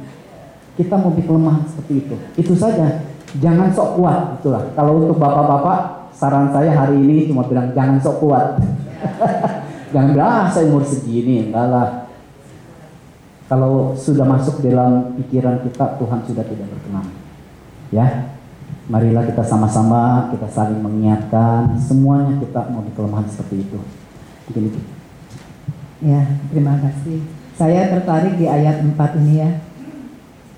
kita memiliki kelemahan seperti itu. Itu saja. Jangan sok kuat, itulah. Kalau untuk bapak-bapak, saran saya hari ini cuma bilang jangan sok kuat. jangan bilang ah saya umur segini, enggak lah. Kalau sudah masuk dalam pikiran kita, Tuhan sudah tidak berkenan. Ya, marilah kita sama-sama kita saling mengingatkan semuanya kita memiliki kelemahan seperti itu. Itu. Ya, terima kasih. Saya tertarik di ayat 4 ini ya.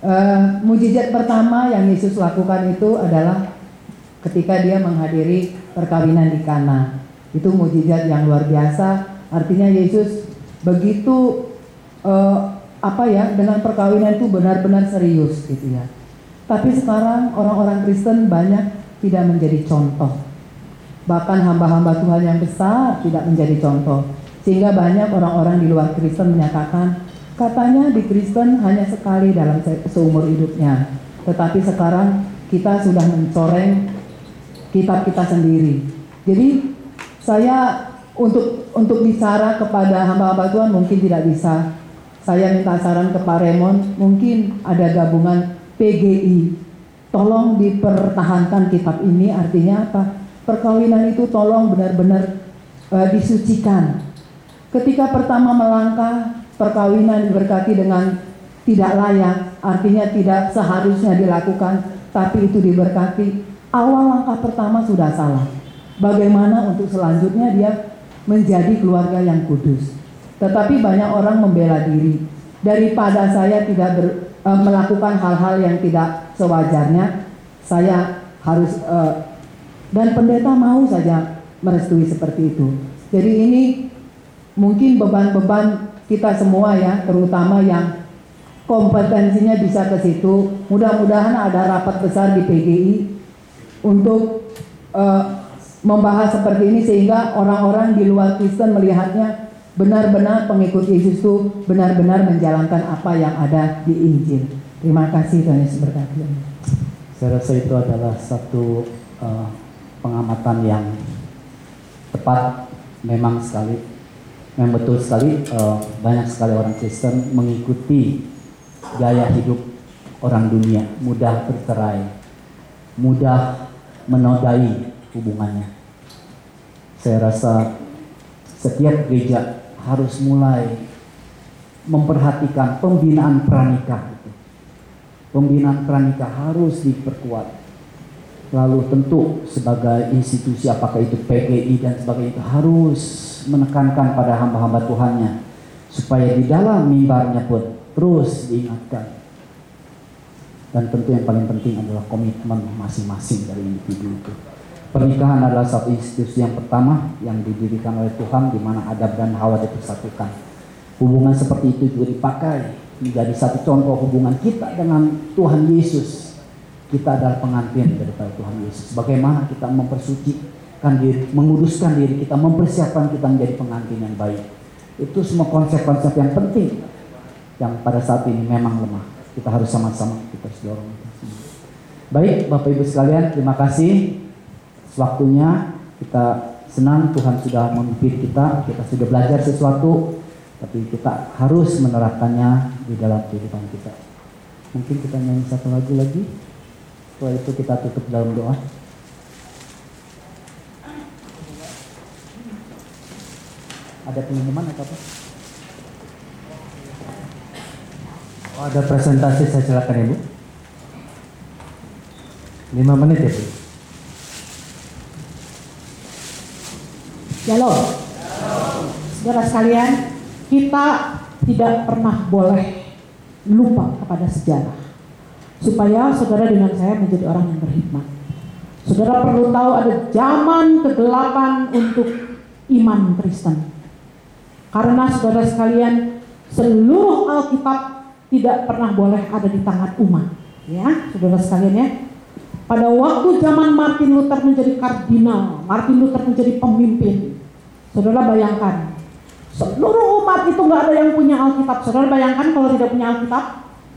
Eh, mujizat pertama yang Yesus lakukan itu adalah ketika dia menghadiri perkawinan di Kana. Itu mujizat yang luar biasa. Artinya Yesus begitu eh, apa ya dengan perkawinan itu benar-benar serius gitu ya. Tapi sekarang orang-orang Kristen banyak tidak menjadi contoh. Bahkan hamba-hamba Tuhan yang besar tidak menjadi contoh. Sehingga banyak orang-orang di luar Kristen menyatakan, katanya di Kristen hanya sekali dalam se- seumur hidupnya. Tetapi sekarang kita sudah mencoreng kitab kita sendiri. Jadi saya untuk untuk bicara kepada hamba-hamba Tuhan mungkin tidak bisa. Saya minta saran ke Pak Raymond, mungkin ada gabungan PGI. Tolong dipertahankan kitab ini artinya apa? Perkawinan itu tolong benar-benar eh, disucikan. Ketika pertama melangkah, perkawinan diberkati dengan tidak layak, artinya tidak seharusnya dilakukan, tapi itu diberkati. Awal langkah pertama sudah salah. Bagaimana untuk selanjutnya dia menjadi keluarga yang kudus. Tetapi banyak orang membela diri. Daripada saya tidak ber- eh, melakukan hal-hal yang tidak sewajarnya, saya harus eh, dan pendeta mau saja merestui seperti itu. Jadi ini mungkin beban-beban kita semua ya, terutama yang kompetensinya bisa ke situ. Mudah-mudahan ada rapat besar di PGI untuk eh, membahas seperti ini sehingga orang-orang di luar Kristen melihatnya benar-benar pengikut Yesus itu benar-benar menjalankan apa yang ada di Injil. Terima kasih Tuhan Yesus berkati. Saya rasa itu adalah satu eh, pengamatan yang tepat memang sekali memang betul sekali eh, banyak sekali orang Kristen mengikuti gaya hidup orang dunia mudah bercerai mudah menodai hubungannya saya rasa setiap gereja harus mulai memperhatikan pembinaan pranikah itu. Pembinaan pranikah harus diperkuat. Lalu tentu sebagai institusi apakah itu PGI dan sebagainya itu harus menekankan pada hamba-hamba Tuhannya supaya di dalam mimbarnya pun terus diingatkan. Dan tentu yang paling penting adalah komitmen masing-masing dari individu itu. Pernikahan adalah satu institusi yang pertama yang didirikan oleh Tuhan di mana Adam dan Hawa dipersatukan. Hubungan seperti itu juga dipakai menjadi satu contoh hubungan kita dengan Tuhan Yesus. Kita adalah pengantin daripada Tuhan Yesus. Bagaimana kita mempersucikan diri, menguduskan diri kita, mempersiapkan kita menjadi pengantin yang baik. Itu semua konsep-konsep yang penting yang pada saat ini memang lemah. Kita harus sama-sama kita harus dorong. Baik, Bapak Ibu sekalian, terima kasih waktunya. Kita senang Tuhan sudah memimpin kita, kita sudah belajar sesuatu, tapi kita harus menerapkannya di dalam kehidupan kita. Mungkin kita nyanyi satu lagu lagi. Setelah itu kita tutup dalam doa. Ada pengumuman atau apa? Oh, ada presentasi saya silakan Ibu. Lima menit ya Bu. Shalom. Saudara sekalian, kita tidak pernah boleh lupa kepada sejarah. Supaya saudara dengan saya menjadi orang yang berhikmat. Saudara perlu tahu ada zaman kegelapan untuk iman Kristen. Karena saudara sekalian, seluruh Alkitab tidak pernah boleh ada di tangan umat. Ya, saudara sekalian ya. Pada waktu zaman Martin Luther menjadi kardinal, Martin Luther menjadi pemimpin. Saudara bayangkan, seluruh umat itu nggak ada yang punya Alkitab. Saudara bayangkan kalau tidak punya Alkitab,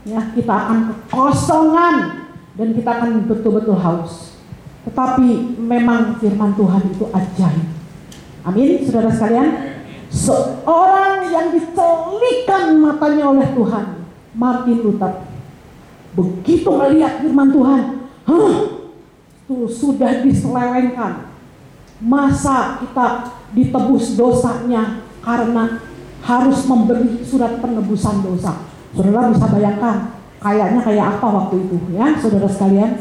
ya kita akan kekosongan dan kita akan betul-betul haus. Tetapi memang firman Tuhan itu ajaib. Amin, saudara sekalian. Seorang yang dicelikan matanya oleh Tuhan, Martin Luther, begitu melihat firman Tuhan, Hah, tuh sudah diselewengkan. Masa kita ditebus dosanya karena harus memberi surat penebusan dosa. Saudara bisa bayangkan, kayaknya kayak apa waktu itu ya, saudara sekalian.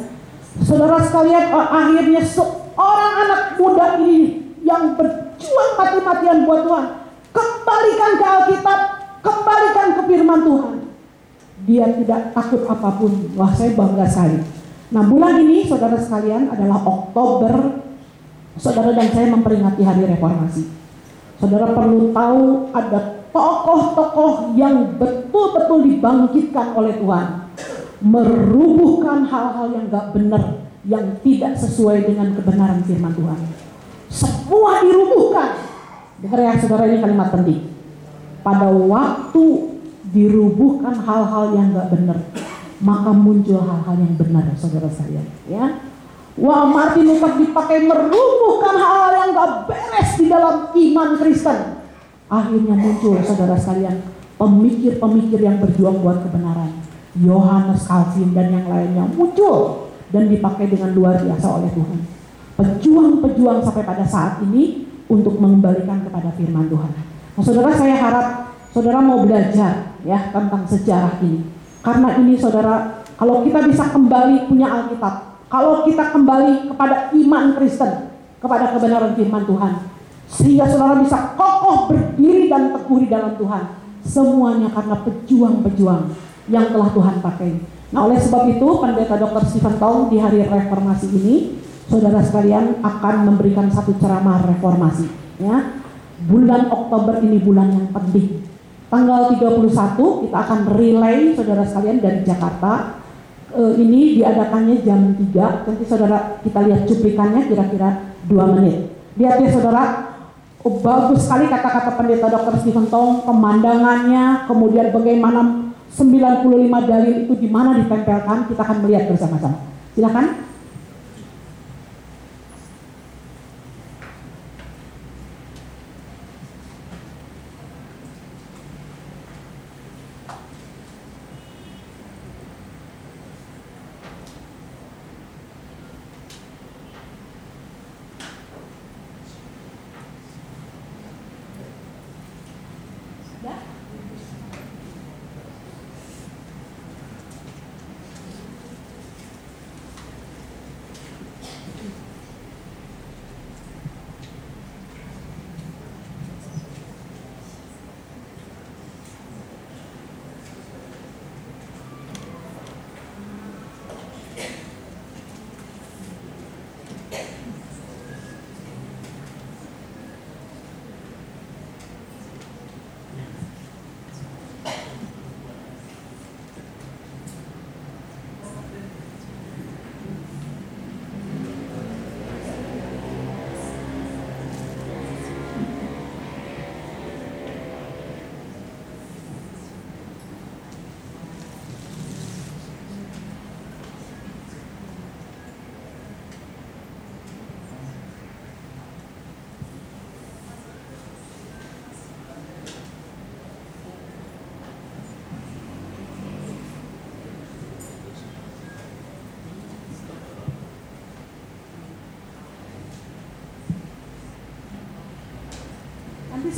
Saudara sekalian, oh, akhirnya seorang anak muda ini yang berjuang mati-matian buat Tuhan, kembalikan ke Alkitab, kembalikan ke firman Tuhan. Dia tidak takut apa pun. Wah, saya bangga sekali. Nah, bulan ini saudara sekalian adalah Oktober. Saudara dan saya memperingati hari reformasi. Saudara perlu tahu ada tokoh-tokoh yang betul-betul dibangkitkan oleh Tuhan. Merubuhkan hal-hal yang gak benar, yang tidak sesuai dengan kebenaran firman Tuhan. Semua dirubuhkan. Dengar ya saudara ini kalimat penting. Pada waktu dirubuhkan hal-hal yang gak benar, maka muncul hal-hal yang benar saudara saya ya. Wah Martin Luther dipakai merubuhkan hal-hal yang gak beres di dalam iman Kristen. Akhirnya muncul saudara sekalian pemikir-pemikir yang berjuang buat kebenaran. Yohanes Calvin dan yang lainnya muncul dan dipakai dengan luar biasa oleh Tuhan. Pejuang-pejuang sampai pada saat ini untuk mengembalikan kepada firman Tuhan nah saudara saya harap saudara mau belajar ya tentang sejarah ini karena ini saudara, kalau kita bisa kembali punya Alkitab, kalau kita kembali kepada iman Kristen, kepada kebenaran firman Tuhan, sehingga saudara bisa kokoh berdiri dan teguh di dalam Tuhan. Semuanya karena pejuang-pejuang yang telah Tuhan pakai. Nah oleh sebab itu pendeta Dr. Stephen Tong di hari reformasi ini, saudara sekalian akan memberikan satu ceramah reformasi. Ya, bulan Oktober ini bulan yang penting Tanggal 31 kita akan relay saudara sekalian dari Jakarta. E, ini diadakannya jam 3. Nanti saudara kita lihat cuplikannya kira-kira 2 menit. Lihat ya saudara, oh, bagus sekali kata-kata pendeta Dr. Stephen Tong, pemandangannya, kemudian bagaimana 95 dalil itu di mana ditempelkan, kita akan melihat bersama-sama. Silakan.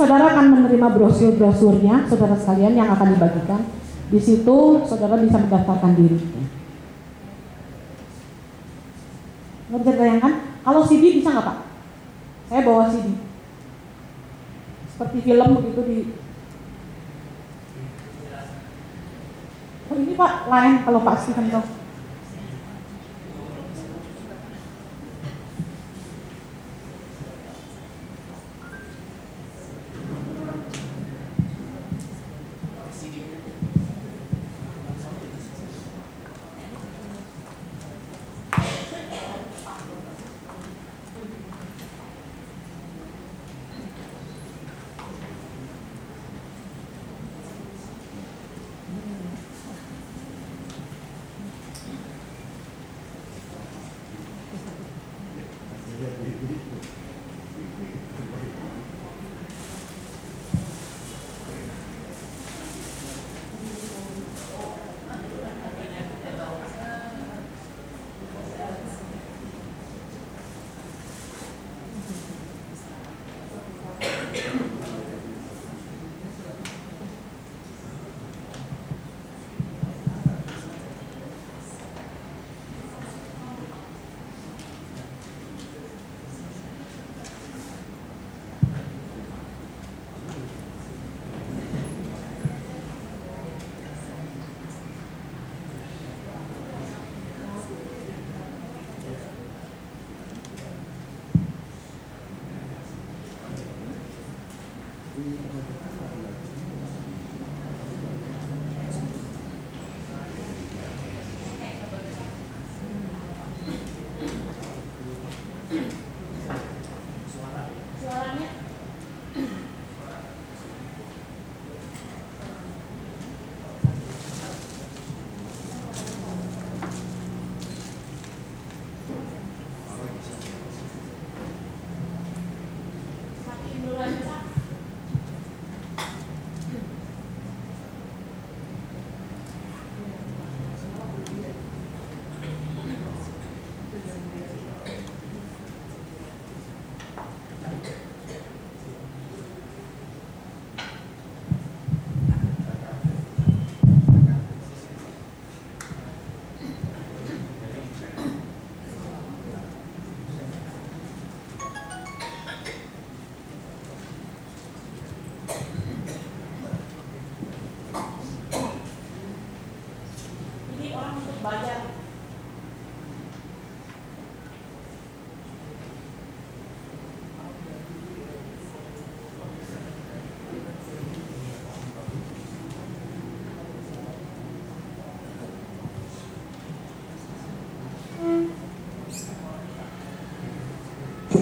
Saudara akan menerima brosur-brosurnya, saudara sekalian yang akan dibagikan. Di situ saudara bisa mendaftarkan diri. Nggak bisa ditayangkan? Kalau CD bisa nggak Pak? Saya bawa CD. Seperti film begitu di Oh ini Pak, lain kalau Pak tahu.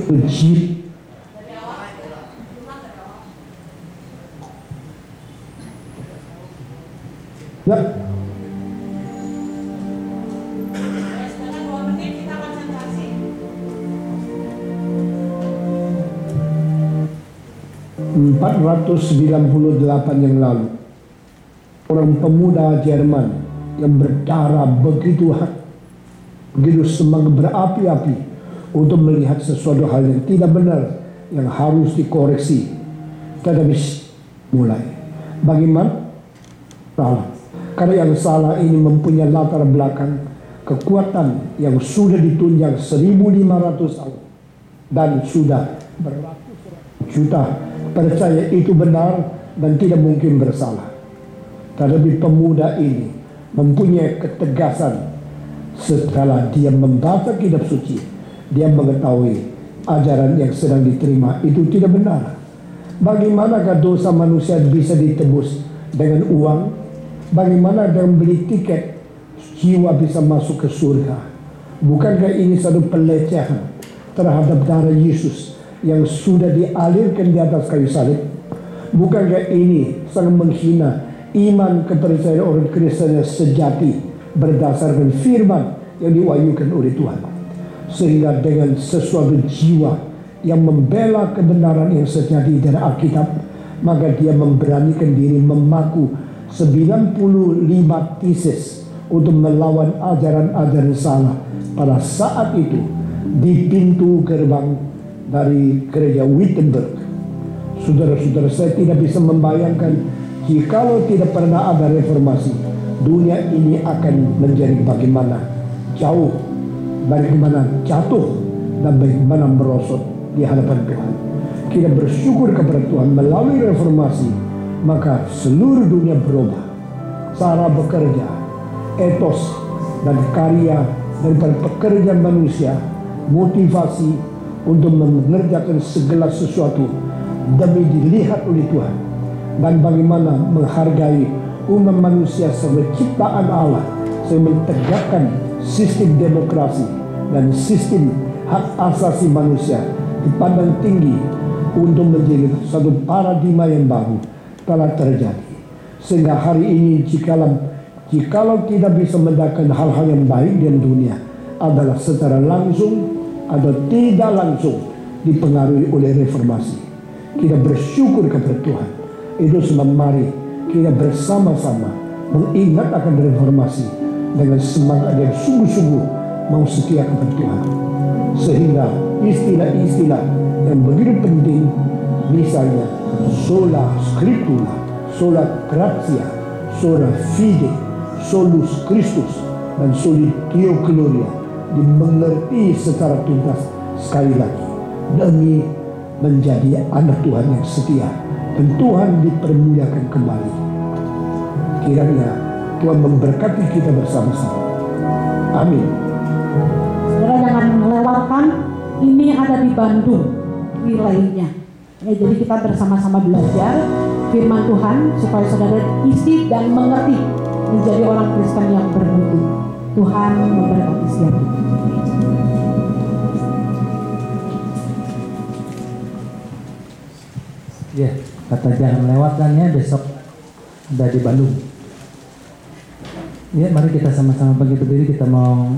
Jeep Ya, dua menit kita konsentrasi. 498 yang lalu orang pemuda Jerman yang berdarah begitu begitu semangat berapi-api untuk melihat sesuatu hal yang tidak benar yang harus dikoreksi. Tetapi mulai. Bagaimana? Salah. Karena yang salah ini mempunyai latar belakang kekuatan yang sudah ditunjang 1500 tahun dan sudah beratus juta. Percaya itu benar dan tidak mungkin bersalah. Tetapi pemuda ini mempunyai ketegasan setelah dia membaca kitab suci, dia mengetahui ajaran yang sedang diterima itu tidak benar. Bagaimanakah dosa manusia bisa ditebus dengan uang? Bagaimana dengan beli tiket jiwa bisa masuk ke surga? Bukankah ini satu pelecehan terhadap darah Yesus yang sudah dialirkan di atas kayu salib? Bukankah ini sangat menghina iman kepercayaan orang Kristen yang sejati berdasarkan firman yang diwahyukan oleh Tuhan? Sehingga dengan sesuatu jiwa yang membela kebenaran yang sejati dari Alkitab, maka dia memberanikan diri memaku 95 tesis untuk melawan ajaran-ajaran salah. Pada saat itu di pintu gerbang dari gereja Wittenberg Saudara-saudara saya tidak bisa membayangkan jikalau tidak pernah ada reformasi, dunia ini akan menjadi bagaimana? Jauh, bagaimana jatuh dan bagaimana merosot di hadapan Tuhan. Kita bersyukur kepada Tuhan melalui reformasi, maka seluruh dunia berubah. Cara bekerja, etos dan karya daripada pekerjaan manusia, motivasi untuk mengerjakan segala sesuatu demi dilihat oleh Tuhan dan bagaimana menghargai umat manusia sebagai ciptaan Allah sehingga menegakkan sistem demokrasi dan sistem hak asasi manusia dipandang tinggi untuk menjadi satu paradigma yang baru telah terjadi sehingga hari ini jikalau jikalau kita bisa mendapatkan hal-hal yang baik di dunia adalah secara langsung atau tidak langsung dipengaruhi oleh reformasi. Kita bersyukur kepada Tuhan. Itu sebab mari kita bersama-sama mengingat akan reformasi dengan semangat yang sungguh-sungguh mau setia kepada Tuhan. Sehingga istilah-istilah yang begitu penting misalnya sola scriptura, sola gratia, sola fide, solus Christus, dan soli Deo Gloria dimengerti secara tuntas sekali lagi demi menjadi anak Tuhan yang setia dan Tuhan dipermuliakan kembali. Kiranya Tuhan memberkati kita bersama-sama. Amin. Melewatkan ini ada di Bandung wilayahnya. Ya, jadi kita bersama-sama belajar firman Tuhan supaya saudara isi dan mengerti menjadi orang Kristen yang bermutu. Tuhan memberkati siapa. Ya, kata jangan melewatkannya besok ada di Bandung. Ya, mari kita sama-sama bagi berdiri kita mau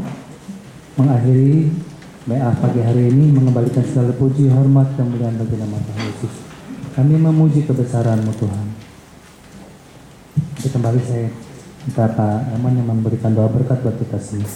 mengakhiri BA pagi hari ini mengembalikan segala puji, hormat, kemuliaan bagi nama Tuhan Yesus. Kami memuji kebesaran-Mu Tuhan. Jadi kembali saya minta Pak Eman yang memberikan doa berkat buat kita semua.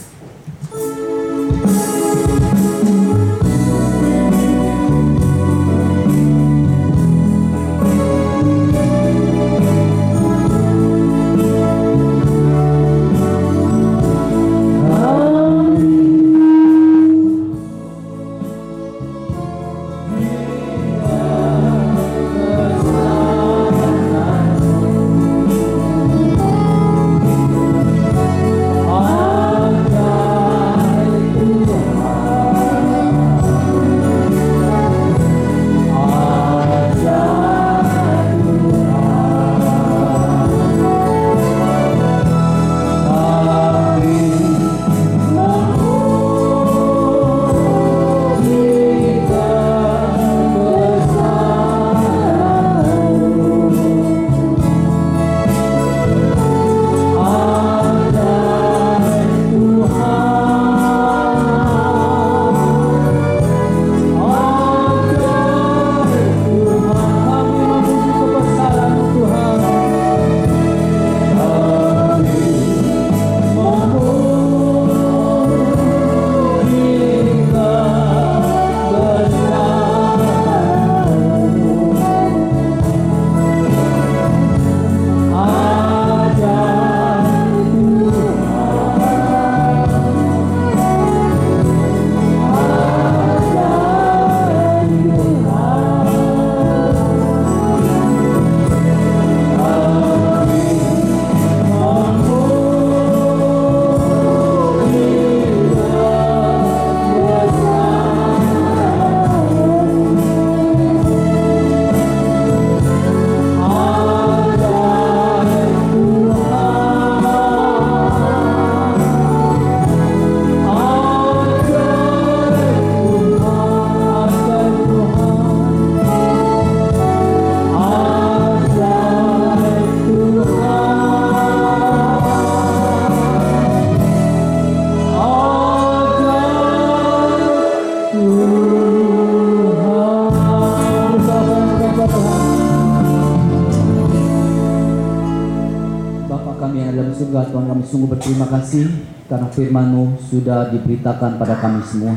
Berterima kasih karena firman-Mu sudah diberitakan pada kami semua.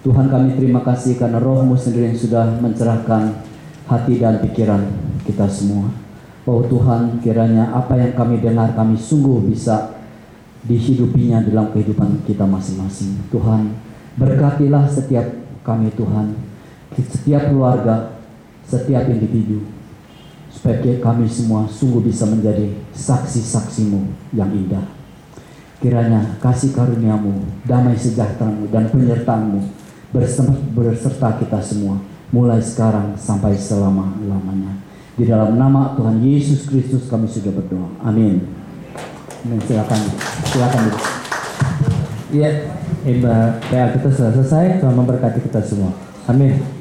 Tuhan kami terima kasih karena rohmu sendiri yang sudah mencerahkan hati dan pikiran kita semua. Oh Tuhan, kiranya apa yang kami dengar kami sungguh bisa dihidupinya dalam kehidupan kita masing-masing. Tuhan, berkatilah setiap kami Tuhan, setiap keluarga, setiap individu, supaya kami semua sungguh bisa menjadi saksi-saksimu yang indah. Kiranya kasih karuniamu, damai sejahteramu, dan penyertaanmu berserta kita semua, mulai sekarang sampai selama-lamanya. Di dalam nama Tuhan Yesus Kristus kami sudah berdoa. Amin. Amin. Silakan, silakan. Iya, Iba, ya kita sudah selesai. Tuhan memberkati kita semua. Amin.